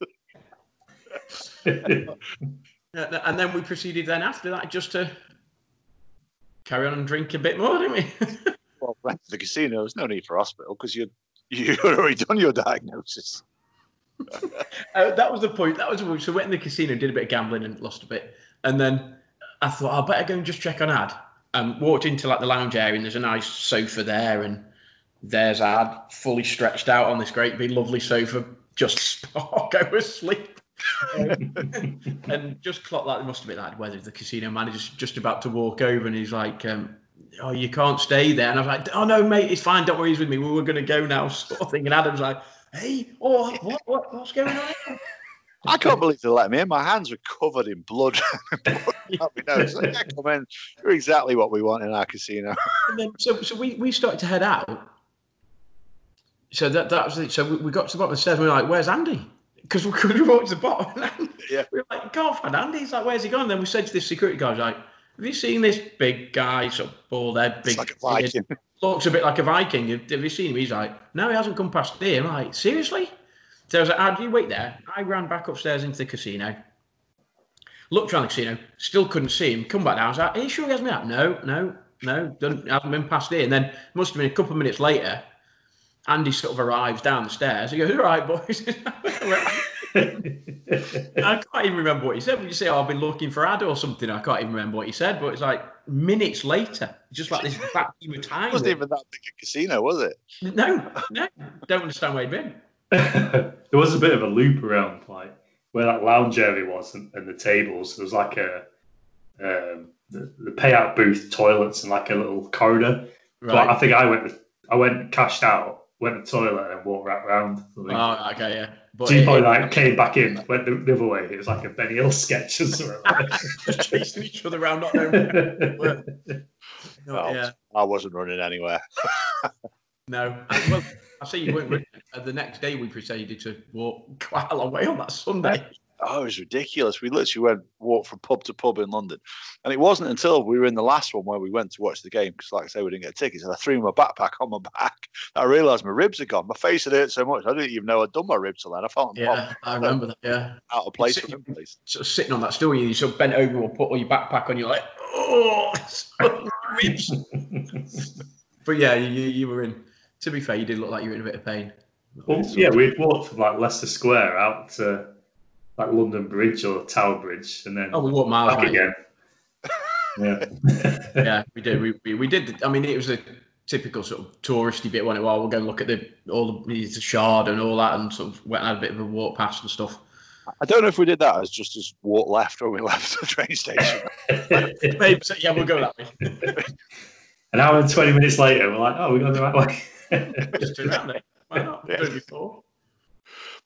and then we proceeded then after that just to carry on and drink a bit more, didn't we? well, went to the casino. There's no need for hospital because you you'd already done your diagnosis. uh, that was the point. That was the. So went in the casino, did a bit of gambling, and lost a bit. And then I thought, I better go and just check on ad. Um, walked into like the lounge area and there's a nice sofa there and there's Ad fully stretched out on this great big lovely sofa just oh, go asleep and just clocked that. It must have been that whether the casino manager's just about to walk over and he's like um, oh you can't stay there. And I was like oh no mate it's fine. Don't worry he's with me. We were going to go now sort of thing. And Adam's like hey oh what, what what's going on I can't believe they let me in. My hands were covered in blood. blood so, yeah, come in. You're exactly what we want in our casino. and then, so, so we, we started to head out. So that that was it. So we, we got to the bottom of the stairs. We were like, "Where's Andy?" Because we could walk to the bottom. yeah. We were like, "Can't find Andy." He's like, "Where's he gone?" And then we said to this security guard, "Like, have you seen this big guy, sort of bald head, big, like a Viking. looks a bit like a Viking? Have, have you seen him?" He's like, "No, he hasn't come past here." I'm like, "Seriously?" So I was like, how do you wait there? I ran back upstairs into the casino, looked around the casino, still couldn't see him. Come back down. I was like, are you sure he hasn't me out? No, no, no, hasn't been past here. And then must have been a couple of minutes later, Andy sort of arrives downstairs. the stairs. He goes, "All right, boys." I can't even remember what he said. Would you say, oh, "I've been looking for Ad or something"? I can't even remember what he said. But it's like minutes later, just like this vacuum of time. It wasn't even that big a casino, was it? No, no. Don't understand where he'd been. there was a bit of a loop around, like where that lounge area was and, and the tables. There was like a um, the, the, payout booth, toilets, and like a little corridor. Right. But I think I went, I went cashed out, went to the toilet, and walked right round. Oh, okay, yeah. But so probably like came back in, went the, the, other way. It was like a Benny Hill sketch or something. Just chasing each other around, not knowing. well, yeah. I wasn't running anywhere. no. Well, I see you weren't running. Uh, the next day, we proceeded to walk quite a long way on that Sunday. Oh, it was ridiculous. We literally went walk from pub to pub in London, and it wasn't until we were in the last one where we went to watch the game because, like I say, we didn't get tickets, and I threw my backpack on my back. I realised my ribs had gone. My face had hurt so much I didn't even know I'd done my ribs till then. I felt yeah, I remember that. Yeah, out of place. Sitting, place. Sort of sitting on that stool, you sort of bent over or put all your backpack on. You're like, oh, ribs. but yeah, you, you were in. To be fair, you did look like you were in a bit of pain. Well, yeah, we'd walked from like Leicester Square out to like London Bridge or Tower Bridge, and then oh, we walked miles back again. yeah, yeah, we did. We, we, we did. I mean, it was a typical sort of touristy bit. When it well, we'll go and look at the all the, the shard and all that, and sort of went and had a bit of a walk past and stuff. I don't know if we did that as just as walk left when we left the train station. Maybe so, yeah, we'll go that way. An hour and twenty minutes later, we're like, oh, we're going the right way. just turn around there. Why not? Yeah. before.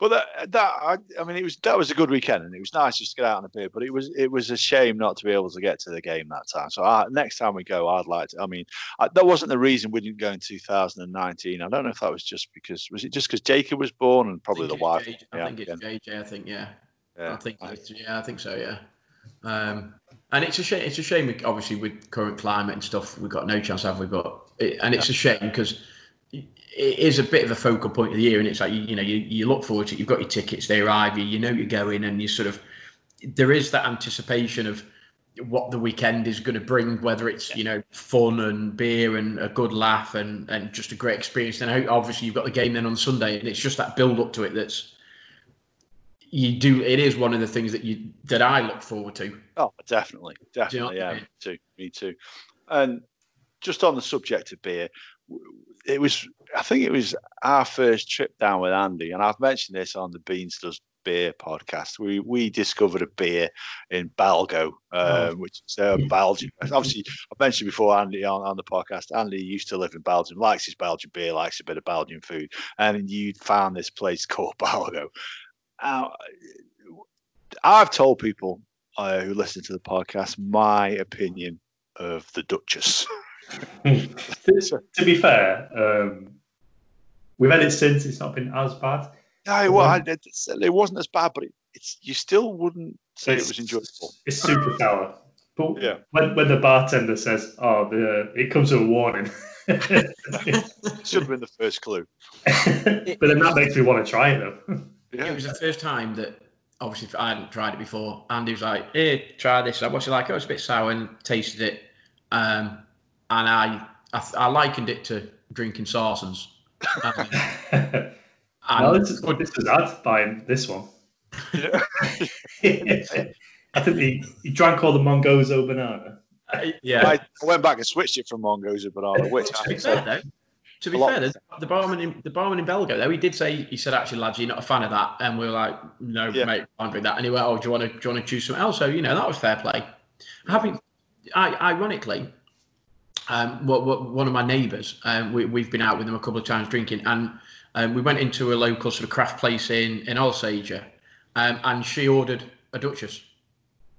But that, that I, I, mean, it was that was a good weekend, and it was nice just to get out on a beer. But it was it was a shame not to be able to get to the game that time. So I, next time we go, I'd like to. I mean, I, that wasn't the reason we didn't go in 2019. I don't know if that was just because was it just because Jacob was born and probably the wife. JJ, I think it's JJ. I think yeah. yeah. I think yeah, I think so. Yeah. Um, and it's a shame. It's a shame. Obviously, with current climate and stuff, we've got no chance, have we? But it, and it's a shame because it is a bit of a focal point of the year, and it's like you, you know you, you look forward to it. You've got your tickets, they arrive, you, you know you're going, and you sort of there is that anticipation of what the weekend is going to bring, whether it's you know fun and beer and a good laugh and and just a great experience. Then obviously you've got the game then on Sunday, and it's just that build up to it that's you do. It is one of the things that you that I look forward to. Oh, definitely, definitely, you know yeah, I mean? me too, me too. And just on the subject of beer, it was I think it was our first trip down with Andy, and I've mentioned this on the Beans Does Beer podcast. We we discovered a beer in Belgo, um, oh. which is uh, Belgium. Obviously, I've mentioned before Andy on, on the podcast. Andy used to live in Belgium, likes his Belgian beer, likes a bit of Belgian food, and you found this place called Belgo. Now, I've told people uh, who listen to the podcast my opinion of the Duchess. to, to, be fair, um, we've had it since. It's not been as bad. No, well, um, it, it, wasn't as bad, but it, it's you still wouldn't say it was enjoyable. It's super sour. But yeah. when, when the bartender says, "Oh, the it comes with a warning," should have been the first clue. but then that makes me want to try it though. Yeah. It was the first time that obviously I hadn't tried it before. Andy was like, "Hey, try this." I was like, "Oh, it's a bit sour," and tasted it. Um, and I, I, I likened it to drinking Sarsons. Um, no, this is, this is ad buying this one. Yeah. I think he, he drank all the Mongozo banana. Uh, yeah, I, I, went back and switched it from Mongozo banana, which to be fair, though, to be fair, the, the barman in the barman in Belgo though he did say he said actually lads you're not a fan of that and we were like no yeah. mate I can't drink that and he went oh do you want to do you want to choose something else so you know that was fair play. Having I, ironically um, what, what, one of my neighbours, um, we, have been out with them a couple of times drinking, and um, we went into a local sort of craft place in in Alsager, um, and she ordered a Duchess,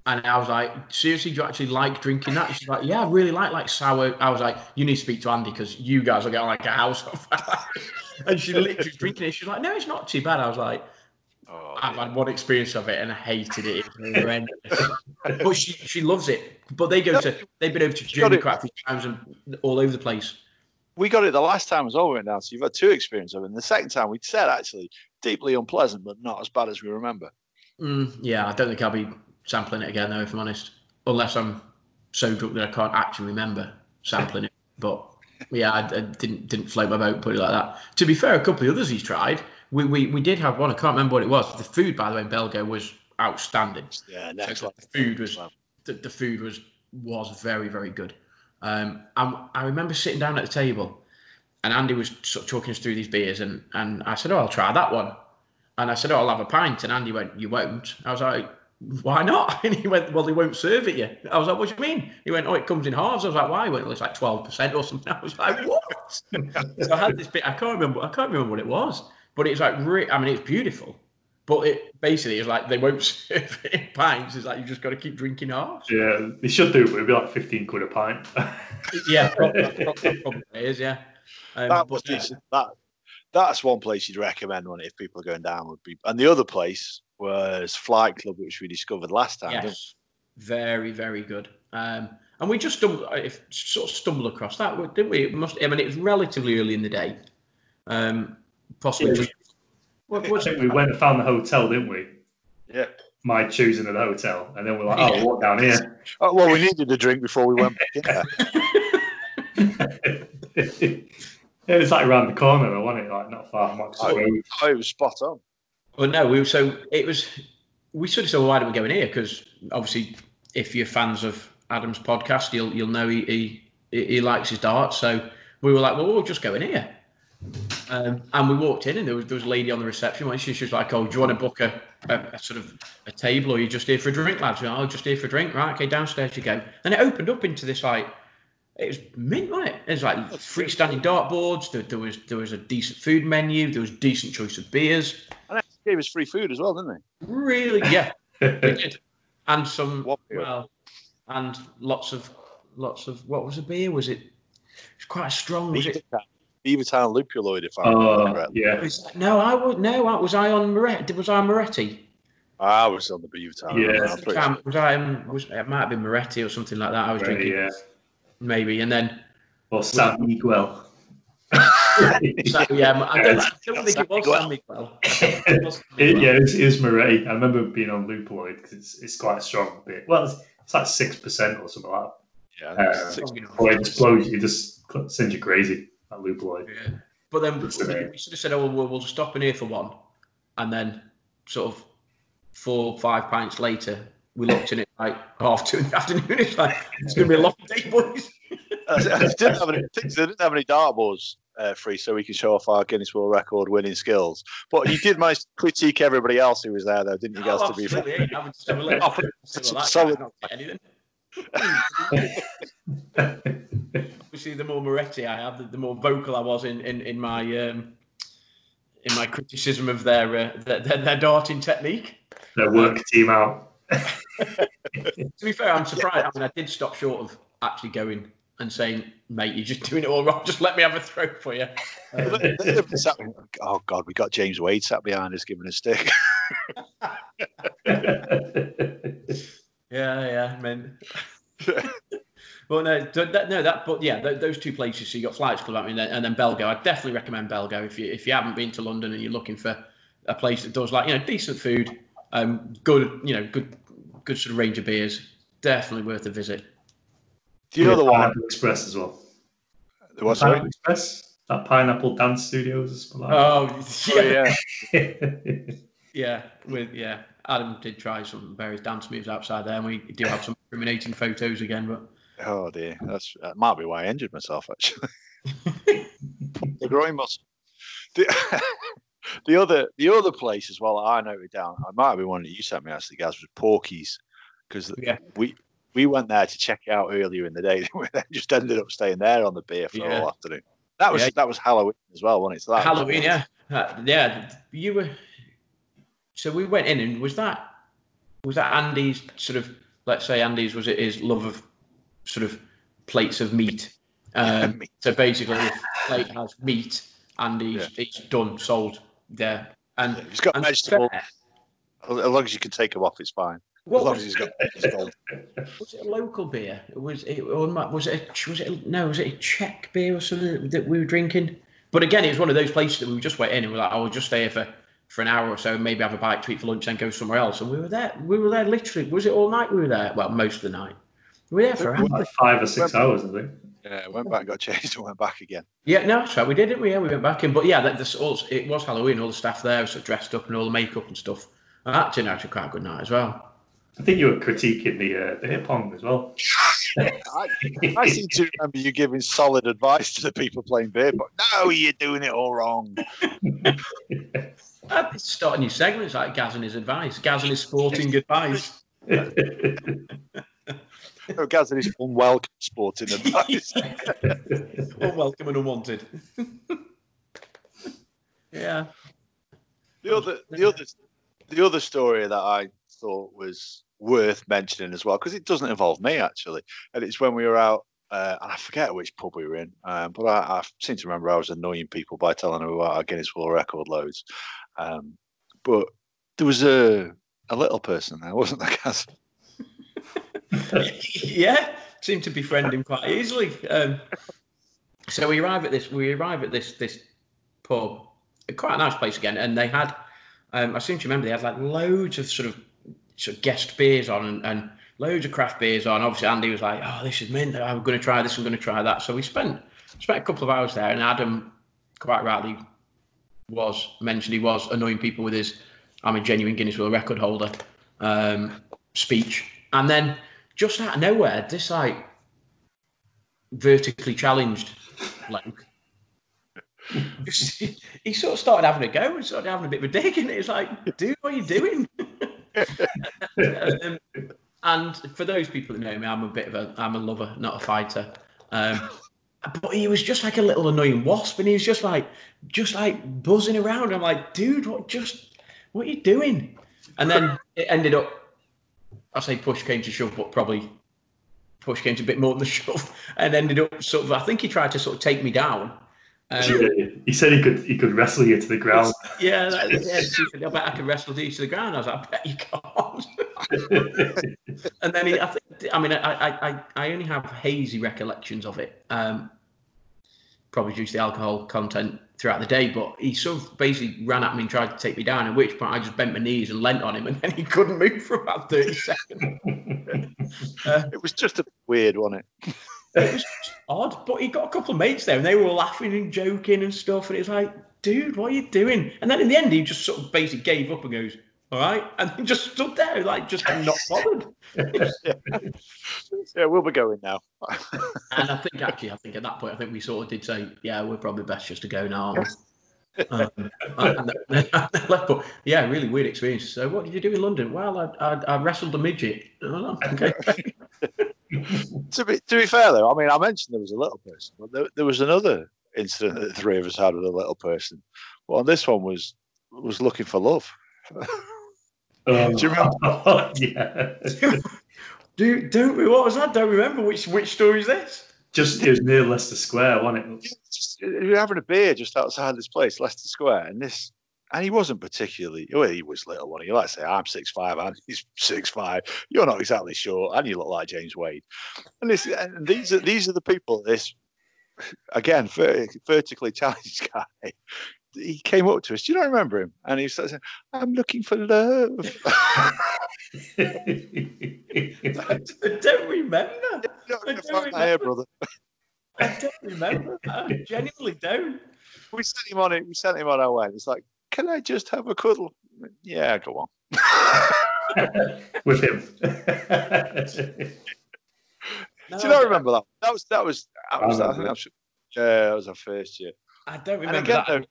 and I was like, seriously, do you actually like drinking that? She's like, yeah, I really like like sour. I was like, you need to speak to Andy because you guys are getting like a house and she literally drinking it. She's like, no, it's not too bad. I was like, Oh, I've had one experience of it and I hated it. it but she she loves it. But they go to they've been over to Germany quite a few times and all over the place. We got it the last time as well we went down, so you've had two experiences of it. And the second time we said actually deeply unpleasant, but not as bad as we remember. Mm, yeah, I don't think I'll be sampling it again though, if I'm honest. Unless I'm so drunk that I can't actually remember sampling it. But yeah, I, I, didn't didn't float my boat, put it like that. To be fair, a couple of others he's tried. We, we we did have one. I can't remember what it was. The food, by the way, in Belgo was outstanding. Yeah, next so The food was the, the, food was was very very good. Um, I, I remember sitting down at the table, and Andy was sort of talking us through these beers, and and I said, "Oh, I'll try that one," and I said, "Oh, I'll have a pint," and Andy went, "You won't." I was like why not? And he went, well, they won't serve it you. I was like, what do you mean? He went, oh, it comes in halves. I was like, why? He went, well, it's like 12% or something. I was like, what? so I had this bit, I can't remember, I can't remember what it was, but it's like, re- I mean, it's beautiful. But it basically is like they won't serve it in pints. It's like you just got to keep drinking halves. Yeah, they should do, but it'd be like 15 quid a pint. yeah, probably, probably is, yeah. Um, that, but, yeah. that, that's one place you'd recommend one if people are going down would be, and the other place was Flight Club, which we discovered last time. Yes, very, very good. Um, and we just stumbled, if, sort of stumbled across that, didn't we? It must. I mean, it was relatively early in the day. Um, possibly. Yeah, what, I think we went and found the hotel, didn't we? Yeah. My choosing of the hotel, and then we're like, "Oh, walk down here." Oh, well, we needed a drink before we went back in there. it was like around the corner, though, wasn't it? Like not far from Oxford oh, Road. Oh, it was spot on. Well, no, we so it was. We sort of said, well, why don't we go in here? Because obviously, if you're fans of Adam's podcast, you'll you'll know he he, he likes his darts. So we were like, well, we'll just go in here. Um, and we walked in, and there was there was a lady on the reception. When she, she was like, "Oh, do you want to book a, a, a sort of a table, or are you just here for a drink, lads?" "Oh, just here for a drink." Right, okay, downstairs you go. And it opened up into this like it was mint, wasn't it? It was like freestanding dartboards. There, there was there was a decent food menu. There was decent choice of beers And they gave us free food as well, didn't they? Really? Yeah, they did. And some well, and lots of lots of what was the beer? Was it? It's quite strong. Was it? Beavertown Lupuloid, if I remember Yeah. Was, no, I was no. Was I on Moretti? Was I Moretti? I was on the Beavertown. Yeah. Was I? Um, was it might have been Moretti or something like that? I was right, drinking. Yeah. Maybe, and then. Or San Miguel yeah, I don't, I don't think it was San Miguel. it, yeah, it was, Moretti. I remember being on Lupuloid because it's, it's quite a strong bit. Well, it's, it's like six percent or something like that. Yeah, uh, it just blows you, just sends you crazy at Lupuloid. Yeah. But then we, we sort of said, "Oh, we'll, we'll stop in here for one," and then sort of four, five pints later, we looked in it like half two in the afternoon. It's like it's going to be a long day, boys. I didn't have any, they didn't have any dartboards uh, free so we can show off our Guinness World Record winning skills. But you did manage to critique everybody else who was there, though, didn't you guys? Oh, to be fair. Solid. Obviously, the more Moretti I have, the, the, more vocal I was in in, in my um, in my criticism of their, uh, their, their, their darting technique. Their work team out. to be fair, I'm surprised. I mean, I did stop short of actually going and saying, "Mate, you're just doing it all wrong. Just let me have a throw for you." Um, oh God, we got James Wade sat behind us giving a stick. yeah, yeah, man. But no, that, no, that, but yeah, those two places. So you got Flights Club, I mean, and then Belgo. I definitely recommend Belgo if you if you haven't been to London and you're looking for a place that does like you know decent food, um, good you know good good sort of range of beers. Definitely worth a visit. Do you know the one? Express as well. The what? Pineapple Express. That Pineapple Dance Studios. Oh yeah. Oh, yeah. yeah, with yeah. Adam did try some various dance moves outside there, and we do have some incriminating photos again. But oh dear, that's that might be why I injured myself actually. the groin muscle. The, the other the other place as well I noted down. I might have been one that you sent me actually, guys, was Porky's because yeah. we we went there to check it out earlier in the day. We just ended up staying there on the beer for yeah. all afternoon. That was yeah. that was Halloween as well, wasn't it? So Halloween, was yeah, uh, yeah. You were. So we went in, and was that was that Andy's sort of let's say Andy's was it his love of sort of plates of meat. Um, meat. So basically, if plate has meat, and he's, yeah. he's done sold there, and he's got vegetables. As long as you can take them off, it's fine. What as long as he's got. Was it a local beer? Was it or was it a, was it no? Was it a Czech beer or something that we were drinking? But again, it was one of those places that we just went in and we are like, "I will just stay here for, for an hour or so, maybe have a bite to eat for lunch, then go somewhere else." And we were there. We were there literally. Was it all night? We were there. Well, most of the night. We were there for like five or six hours, I think. Yeah, went back, got changed, and went back again. Yeah, no, that's right. We did it. We yeah, we went back in, but yeah, that, this, all, it was Halloween. All the staff there were sort of dressed up and all the makeup and stuff. And that turned out to be quite a good night as well. I think you were critiquing the uh, the hip hop as well. I, I, seem to remember you giving solid advice to the people playing beer, but no, you're doing it all wrong. Starting new segments like Gaz and his advice, Gaz and his sporting advice. no, Gaz and his unwelcome sporting advice. unwelcome and unwanted. yeah. The other, the other, the other story that I thought was worth mentioning as well because it doesn't involve me actually, and it's when we were out. Uh, and I forget which pub we were in, um, but I, I, seem to remember I was annoying people by telling them about our Guinness World Record loads. Um, but there was a a little person there, wasn't there, Gaz? yeah, seemed to befriend him quite easily. Um, so we arrive at this. We arrive at this this pub, quite a nice place again, and they had. Um, I seem to remember they had like loads of sort of sort of guest beers on and, and loads of craft beers on. Obviously, Andy was like, "Oh, this is mint. I'm going to try this. I'm going to try that." So we spent spent a couple of hours there, and Adam quite rightly was mentioned he was annoying people with his "I'm a genuine Guinness World Record holder" um, speech, and then just out of nowhere, this like vertically challenged bloke. he sort of started having a go and started having a bit of a dig, and it was like, dude, what are you doing? um, and for those people that know me, I'm a bit of a I'm a lover, not a fighter. Um, but he was just like a little annoying wasp, and he was just like just like buzzing around. I'm like, dude, what just what are you doing? And then it ended up. I say push came to shove, but probably push came to a bit more than the shove, and ended up sort of. I think he tried to sort of take me down, um, he said he could he could wrestle you to the ground. Yeah, that, yeah. I bet I could wrestle you to the ground. I was like, I bet you can't. and then he, I, think, I mean, I, I, I only have hazy recollections of it. Um, probably due to the alcohol content throughout the day, but he sort of basically ran at me and tried to take me down. At which point, I just bent my knees and leant on him, and then he couldn't move for about thirty seconds. uh, it was just a weird, wasn't it? it was odd, but he got a couple of mates there and they were laughing and joking and stuff. And it's like, dude, what are you doing? And then in the end, he just sort of basically gave up and goes, all right. And he just stood there, like, just not bothered. yeah. yeah, we'll be going now. and I think, actually, I think at that point, I think we sort of did say, yeah, we're probably best just to go now. um, and then, but yeah, really weird experience. So, what did you do in London? Well, I, I, I wrestled a midget. Oh, okay to be to be fair though, I mean, I mentioned there was a little person, but there, there was another incident that the three of us had with a little person. Well, this one was was looking for love. Um, Do you remember? yeah. Do don't we? What was that? Don't remember which which story is this? Just it was near Leicester Square, wasn't it? we were having a beer just outside this place, Leicester Square, and this and he wasn't particularly well, he was little one. You like to say I'm six five and he's six five. You're not exactly sure, and you look like James Wade. And, this, and these are these are the people. This again, vertically challenged guy. He came up to us. Do you not remember him? And he started saying, "I'm looking for love." I don't remember. I don't remember. Here, brother. I don't remember. I genuinely don't. We sent him on it. We sent him on our way. It's like, can I just have a cuddle? Yeah, go on. With him. no, Do you not remember that? That was that was, that was I, think that was yeah, that was our first year. I don't remember again, that.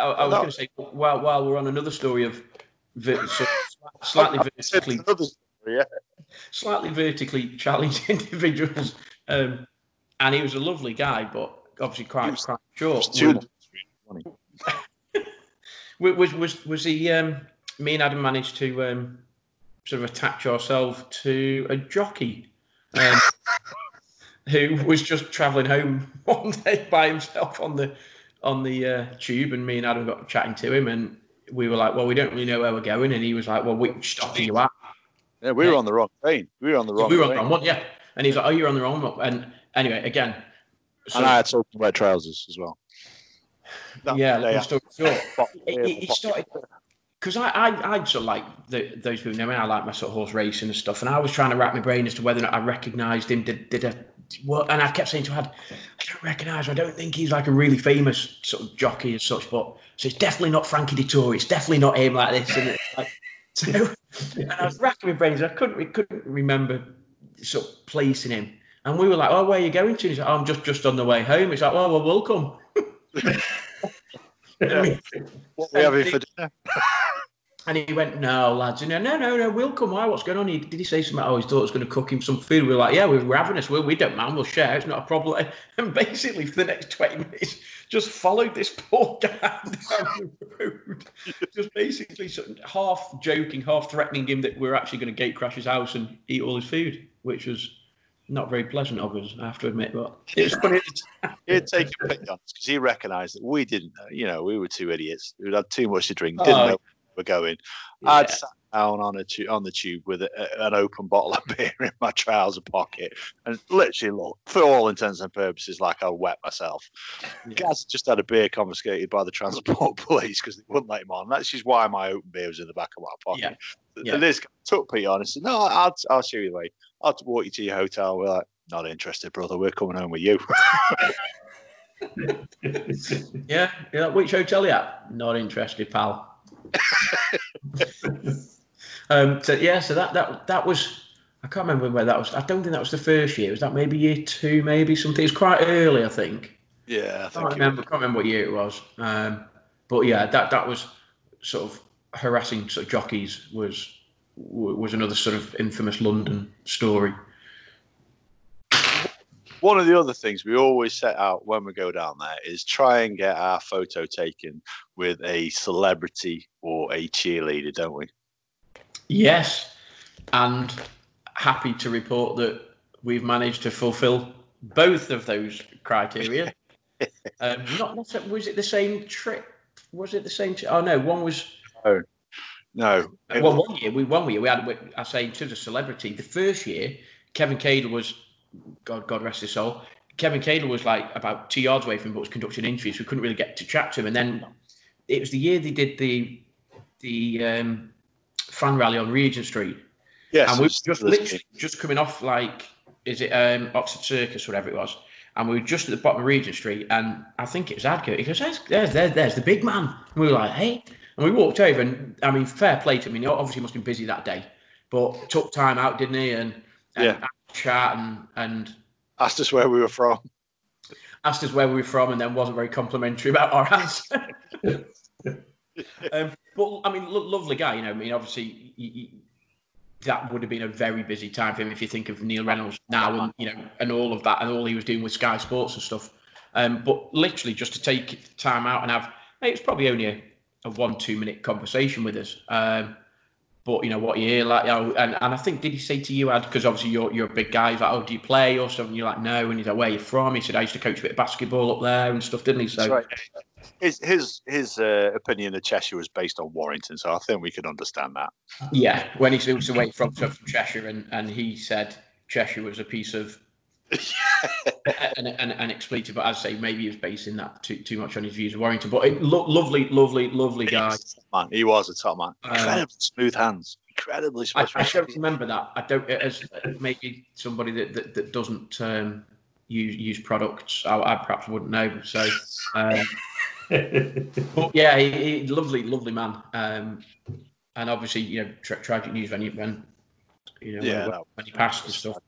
I, I was going to say while while we're on another story of slightly vertically, story, yeah. slightly vertically challenged individuals, um, and he was a lovely guy, but obviously quite was, quite short was was was he? Um, me and Adam managed to um, sort of attach ourselves to a jockey um, who was just travelling home one day by himself on the on the uh, tube, and me and Adam got chatting to him, and we were like, "Well, we don't really know where we're going," and he was like, "Well, which stop are you at?" Yeah, we were on the wrong train. We were on the wrong. We were on the wrong one, yeah. And he's like, "Oh, you're on the wrong one." And anyway, again, so, and I had some wet trousers as well yeah, long story short, he, he, started because I, I, I sort of like the, those people. I mean, I like my sort of horse racing and stuff, and I was trying to wrap my brain as to whether or not I recognised him. Did did a what? And I kept saying to Ad, I don't recognise. I don't think he's like a really famous sort of jockey as such. But so it's definitely not Frankie Dettori. It's definitely not him like this. And like, so, and I was racking my brains. I couldn't we couldn't remember sort of placing him. And we were like, "Oh, where are you going to?" And He's like, oh, "I'm just just on the way home." He's like, "Oh, well, welcome." yeah. what we having for dinner? And he went, "No, lads, no, no, no, no, we'll come. Why? What's going on?" He, did he say something? Oh, his daughter's going to cook him some food. We are like, "Yeah, we're ravenous. We, we don't mind. We'll share. It's not a problem." And basically, for the next twenty minutes, just followed this poor guy down the road, just basically sort of half joking, half threatening him that we're actually going to gate crash his house and eat all his food, which was not very pleasant of us, I have to admit. But it was funny. He'd take a pick on us because he recognised that we didn't. You know, we were two idiots who'd had too much to drink, didn't oh, know were going. Yeah. I'd sat down on a tu- on the tube with a, an open bottle of beer in my trouser pocket, and literally, look, for all intents and purposes, like I wet myself. Yeah. Gaz just had a beer confiscated by the transport police because they wouldn't let him on. That's just why my open beer was in the back of my pocket. Yeah. yeah. This took Pete on and said, "No, I'll I'll show you the way. I'll walk you to your hotel." We're like, "Not interested, brother. We're coming home with you." yeah, yeah. Which hotel you at? Not interested, pal. um, so yeah, so that that that was. I can't remember where that was. I don't think that was the first year. Was that maybe year two? Maybe something. It was quite early, I think. Yeah, I, I can't remember. Can't remember what year it was. Um, but yeah, that that was sort of harassing sort of jockeys was was another sort of infamous London story. One of the other things we always set out when we go down there is try and get our photo taken with a celebrity or a cheerleader, don't we? Yes, and happy to report that we've managed to fulfil both of those criteria. um, not, not was it the same trip? Was it the same? Tri- oh no, one was. Oh. No. Well, one year we one year we had. I say in terms of celebrity, the first year Kevin Cadle was God, God rest his soul. Kevin Cadle was like about two yards away from him, but was conducting interviews. So we couldn't really get to chat to him. And then it was the year they did the the um, fan rally on Regent Street. Yes, and we were just literally just coming off like is it um, Oxford Circus, or whatever it was. And we were just at the bottom of Regent Street, and I think it was Adco. He goes, "There's, there's, there's, there's the big man." And we were like, "Hey!" And we walked over, and I mean, fair play to him. I mean, obviously, must have been busy that day, but took time out, didn't he? And, and yeah chat and and asked us where we were from. Asked us where we were from, and then wasn't very complimentary about our answer. um, but I mean, lo- lovely guy. You know, I mean, obviously, that would have been a very busy time for him if you think of Neil Reynolds now, and you know, and all of that, and all he was doing with Sky Sports and stuff. Um, but literally, just to take time out and have, hey, it's probably only a, a one two minute conversation with us. Um, but you know what you hear, like, you know, and, and I think did he say to you, Ad, because obviously you're you're a big guy, he's like, oh, do you play or something? You're like, no, and he's like, where are you from? He said, I used to coach a bit of basketball up there and stuff, didn't he? So right. his his his uh, opinion of Cheshire was based on Warrington, so I think we can understand that. Yeah, when he was away from, from Cheshire, and and he said Cheshire was a piece of an, an, an expletive, but as I say, maybe he was basing that too, too much on his views of Warrington. But it, lo- lovely, lovely, lovely guy. Man, he was a top man. Uh, Incredibly uh, smooth hands. Incredibly smooth. I, I, don't remember that. I don't. As maybe somebody that that, that doesn't um, use use products, I, I, perhaps wouldn't know. So, um, but yeah, he, he, lovely, lovely man. Um, and obviously, you know, tra- tragic news when you when you know yeah, when, when he passed and stuff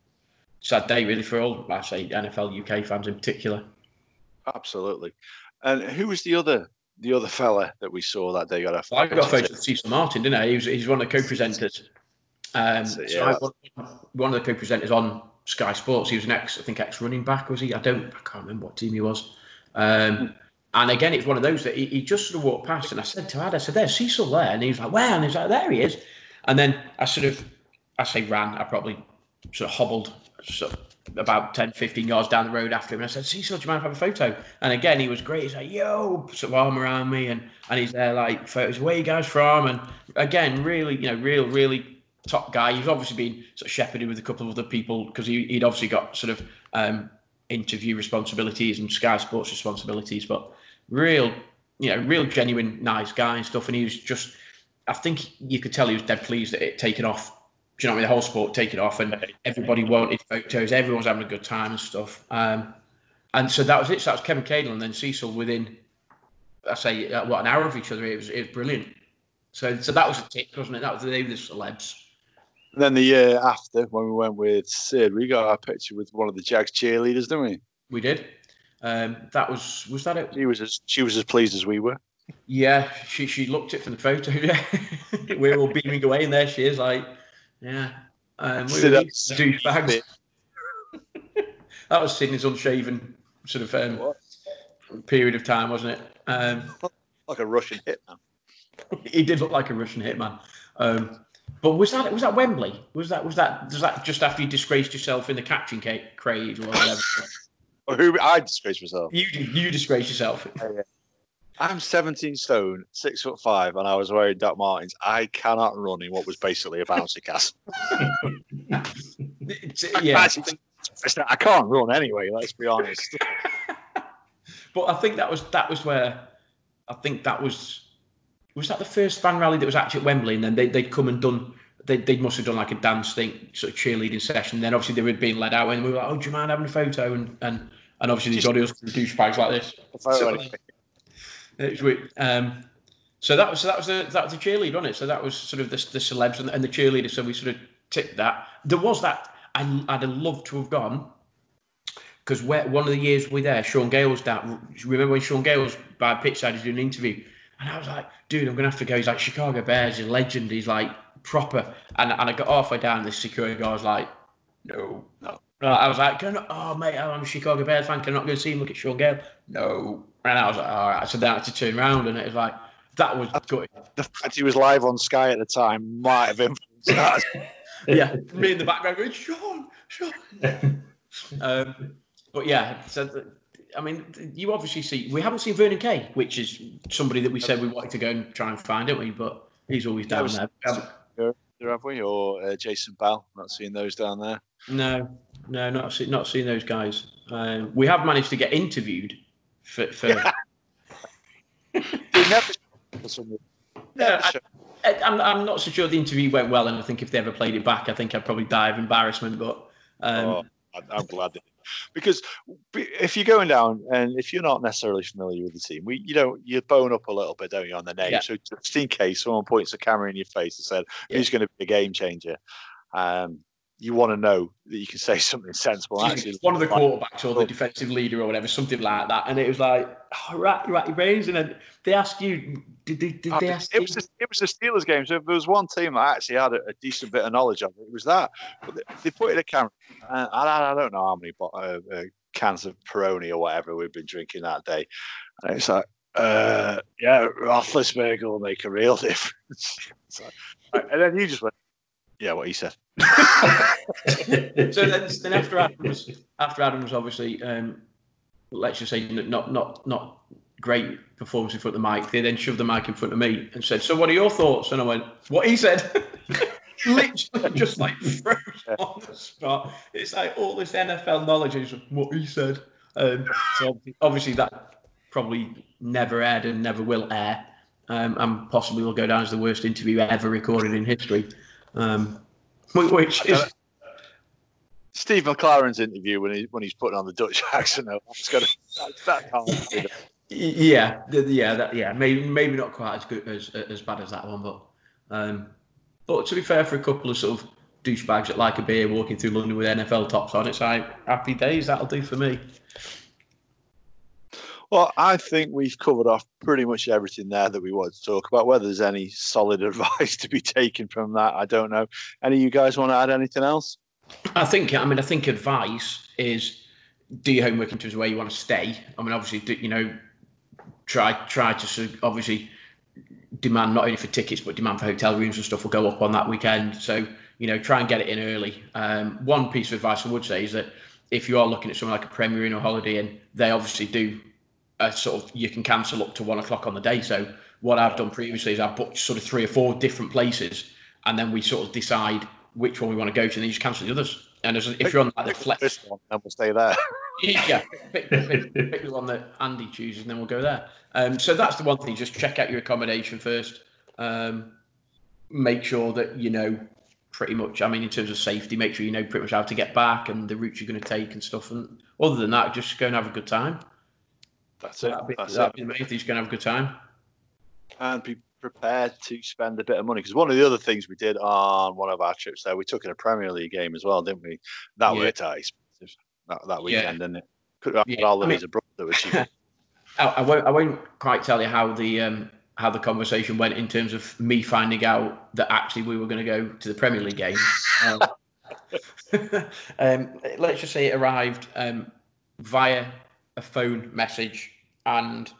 sad day really for all I say NFL UK fans in particular. Absolutely. And who was the other the other fella that we saw that day? Got a I got a photo of Cecil Martin, didn't I? He was, he's one of the co-presenters. Um, it, yeah. so one of the co-presenters on Sky Sports. He was an ex, I think, ex running back was he? I don't, I can't remember what team he was. Um, and again, it's one of those that he, he, just sort of walked past, and I said to Ad, I said, "There's Cecil there," and he was like, "Where?" And he's like, "There he is." And then I sort of, I say ran. I probably sort of hobbled of about 10, 15 yards down the road after him. And I said, "See, Cecil, do you mind if I have a photo? And again, he was great. He's like, yo, sort of arm around me. And, and he's there like, photos, where you guys from? And again, really, you know, real, really top guy. He's obviously been sort of shepherded with a couple of other people because he, he'd obviously got sort of um, interview responsibilities and Sky Sports responsibilities, but real, you know, real genuine, nice guy and stuff. And he was just, I think you could tell he was dead pleased that it taken off. Do you know what I mean? The whole sport taken off, and everybody wanted photos. Everyone was having a good time and stuff. Um, and so that was it. So that was Kevin Cadle and then Cecil within, I say, uh, what an hour of each other. It was it was brilliant. So so that was a tick, wasn't it? That was the name of the celebs. And then the year after, when we went with Sid, we got our picture with one of the Jags cheerleaders, didn't we? We did. Um, that was was that it? She was as she was as pleased as we were. Yeah, she she looked it from the photo. Yeah, we are all beaming away, and there she is, like, yeah. Um, we were douchebags. that was Sydney's unshaven sort of um, period of time, wasn't it? Um, like a Russian hitman. he did look like a Russian hitman. Um, but was that was that Wembley? Was that was that was that just after you disgraced yourself in the catching cage or whatever? or who I disgraced myself? You you disgraced yourself. Oh, yeah. I'm 17 stone, six foot five, and I was wearing Doc Martens. I cannot run in what was basically a bouncy castle. yeah. I can't run anyway. Let's be honest. but I think that was that was where I think that was was that the first fan rally that was actually at Wembley, and then they they'd come and done. They, they must have done like a dance thing, sort of cheerleading session. Then obviously they were being led out, and we were like, "Oh, do you mind having a photo?" And and and obviously these audios douchebags like this. So, Um, so that was so that was the that was the cheerleader on it. So that was sort of the, the celebs and, and the cheerleader. So we sort of ticked that. There was that. I, I'd have loved to have gone because one of the years we were there, Shaun Gayle was down. Remember when Shaun Gayle was by pitch side doing an interview, and I was like, dude, I'm gonna have to go. He's like Chicago Bears, he's a legend. He's like proper. And and I got halfway down, this security guy was like, no, no. I was like, Can I, oh mate, I'm a Chicago Bears fan. Can I not go see him? Look at Shaun Gayle. No, and I was like, all right. So then I had to turn around, and it was like that was good. The fact he was live on Sky at the time might have influenced that. yeah, me in the background going, Sean, Sean. um, but yeah, so the, I mean, you obviously see we haven't seen Vernon Kay, which is somebody that we said we wanted to go and try and find, don't we? But he's always down there. there. Have we or uh, Jason Bell? Not seeing those down there. No, no, not see, not seeing those guys. Um, we have managed to get interviewed for. for... never. no, I, am I'm not so sure the interview went well, and I think if they ever played it back, I think I'd probably die of embarrassment. But um, oh, I'm glad that because if you're going down and if you're not necessarily familiar with the team, we you know you bone up a little bit, don't you, on the name? Yeah. So just in case someone points a camera in your face and said, "Who's yeah. going to be a game changer?" Um, you want to know that you can say something sensible. Actually, one of the quarterbacks or the defensive leader or whatever, something like that. And it was like, oh, right, right, your brains. And they asked you, did they, did they ask it was, a, it was the Steelers game. So if there was one team that actually had a, a decent bit of knowledge of it, was that. But they, they put in a camera. And I, I, don't know how many uh, uh, cans of Peroni or whatever we've been drinking that day. And it's like, uh, yeah, Roethlisberger will make a real difference. like, and then you just went, yeah, what he said. so then, then after Adam was after Adam was obviously um, let's just say not not not great performance in front of the mic. They then shoved the mic in front of me and said, "So what are your thoughts?" And I went, "What he said." Literally just like froze on the spot. It's like all this NFL knowledge is what he said. Um, so obviously that probably never aired and never will air, um, and possibly will go down as the worst interview ever recorded in history. Um, which is Steve McClaren's interview when he when he's putting on the Dutch accent. That's got that, Yeah, yeah, that, yeah. Maybe maybe not quite as good as as bad as that one, but um, but to be fair, for a couple of sort of douchebags that like a beer walking through London with NFL tops on, it's like happy days. That'll do for me. Well, I think we've covered off pretty much everything there that we wanted to talk about. Whether there's any solid advice to be taken from that, I don't know. Any of you guys want to add anything else? I think, I mean, I think advice is do your homework in terms of where you want to stay. I mean, obviously, you know, try try to obviously demand not only for tickets but demand for hotel rooms and stuff will go up on that weekend. So you know, try and get it in early. Um, one piece of advice I would say is that if you are looking at something like a Premier Inn or Holiday Inn, they obviously do a sort of you can cancel up to one o'clock on the day. So what I've done previously is I've booked sort of three or four different places, and then we sort of decide which one we want to go to, and then you just cancel the others. And as, if you're on like the flex, this one, then we'll stay there. yeah, pick, pick, pick, the one that Andy chooses, and then we'll go there. Um, so that's the one thing. Just check out your accommodation first. Um, make sure that you know pretty much. I mean, in terms of safety, make sure you know pretty much how to get back and the routes you're going to take and stuff. And other than that, just go and have a good time. That's it. That'd be, That's that'd it. be the main thing. Just go and have a good time. And be prepared to spend a bit of money because one of the other things we did on one of our trips there, we took in a Premier League game as well, didn't we? That Yeah. worked out expensive that, that Yeah. weekend, didn't it? Could have Yeah, all I of mean- his abroad that were cheap. I, I won't. I won't quite tell you how the um, how the conversation went in terms of me finding out that actually we were going to go to the Premier League game. Um, um, let's just say it arrived um, via a phone message, and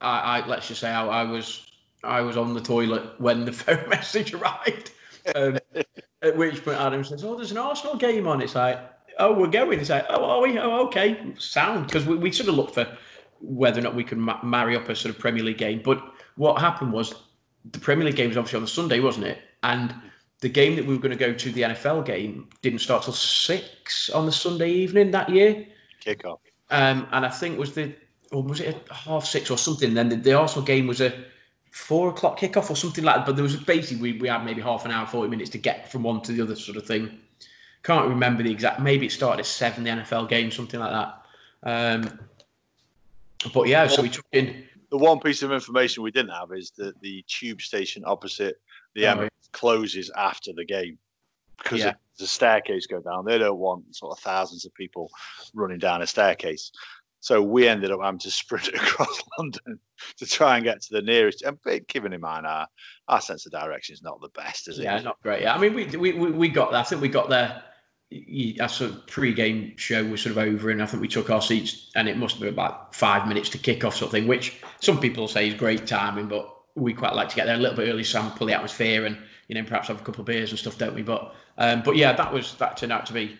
I, I let's just say I, I was I was on the toilet when the phone message arrived. Um, at which point Adam says, "Oh, there's an Arsenal game on." It's like, "Oh, we're going." It's like, "Oh, are we? Oh, okay, sound." Because we, we sort of looked for whether or not we could ma- marry up a sort of Premier League game. But what happened was the Premier League game was obviously on the Sunday, wasn't it? And the game that we were going to go to, the NFL game, didn't start till six on the Sunday evening that year. Kick off. Um, and I think was the or was it half six or something? Then the, the Arsenal game was a four o'clock kickoff or something like that. But there was basically we, we had maybe half an hour, forty minutes to get from one to the other sort of thing. Can't remember the exact. Maybe it started at seven, the NFL game, something like that. Um, but yeah, so we took in. The one piece of information we didn't have is that the tube station opposite the Oh, Emirates yeah. closes after the game because Yeah. the staircase go down. They don't want sort of thousands of people running down a staircase. So we ended up having to sprint across London to try and get to the nearest. And keeping in mind our our sense of direction is not the best, is it? Yeah, not great. Yeah, I mean, we we we, got there. I think we got there. Our sort of pre-game show was sort of over, and I think we took our seats, and it must have been about five minutes to kick off something, which some people say is great timing, but we quite like to get there a little bit early, sample the atmosphere, and you know perhaps have a couple of beers and stuff, don't we? But um, but yeah, that was that turned out to be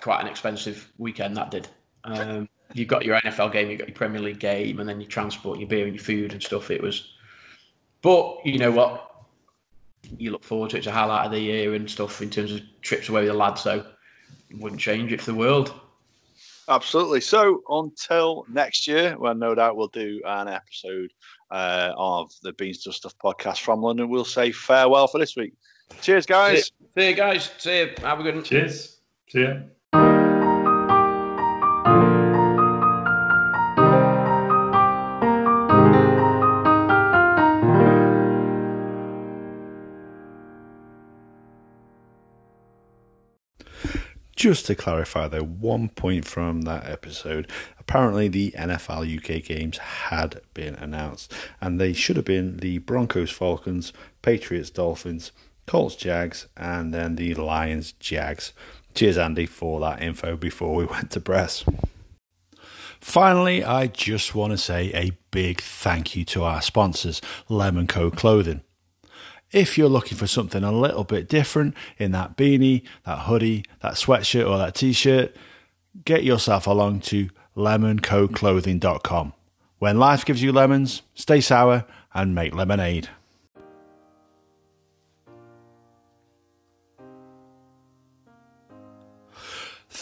quite an expensive weekend. That did. Um, you got your NFL game, you've got your Premier League game, and then your transport, your beer, and your food and stuff. It was, but you know what? you look forward to it. It's a highlight of the year and stuff in terms of trips away with the lads. So wouldn't change it for the world. Absolutely. So until next year, when no doubt we'll do an episode uh, of the Beans Does Stuff podcast from London, we'll say farewell for this week. Cheers, guys. See you guys. See you. Have a good one. Cheers. See ya. Just to clarify, though, one point from that episode apparently the NFL UK games had been announced, and they should have been the Broncos Falcons, Patriots Dolphins, Colts Jags, and then the Lions Jags. Cheers, Andy, for that info before we went to press. Finally, I just want to say a big thank you to our sponsors, Lemon Co Clothing. If you're looking for something a little bit different in that beanie, that hoodie, that sweatshirt, or that t shirt, get yourself along to lemoncoclothing.com. When life gives you lemons, stay sour and make lemonade.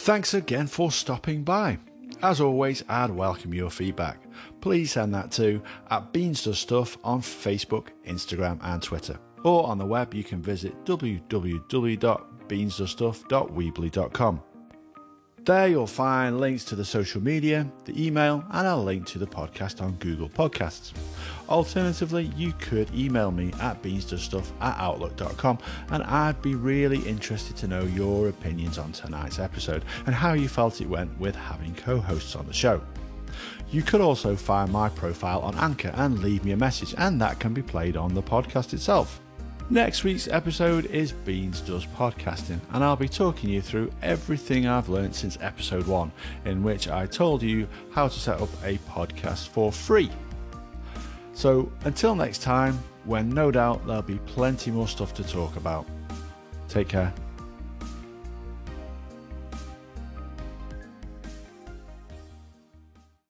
Thanks again for stopping by. As always, I'd welcome your feedback. Please send that to at Beans Does Stuff on Facebook, Instagram, and Twitter. Or on the web, you can visit www.beansdoesstuff.weebly.com. There you'll find links to the social media, the email, and a link to the podcast on Google Podcasts. Alternatively, you could email me at beansdoesstuff at outlook.com and I'd be really interested to know your opinions on tonight's episode and how you felt it went with having co hosts on the show. You could also find my profile on Anchor and leave me a message, and that can be played on the podcast itself. Next week's episode is Beans Does Podcasting, and I'll be talking you through everything I've learned since episode one, in which I told you how to set up a podcast for free. So until next time, when no doubt there'll be plenty more stuff to talk about. Take care.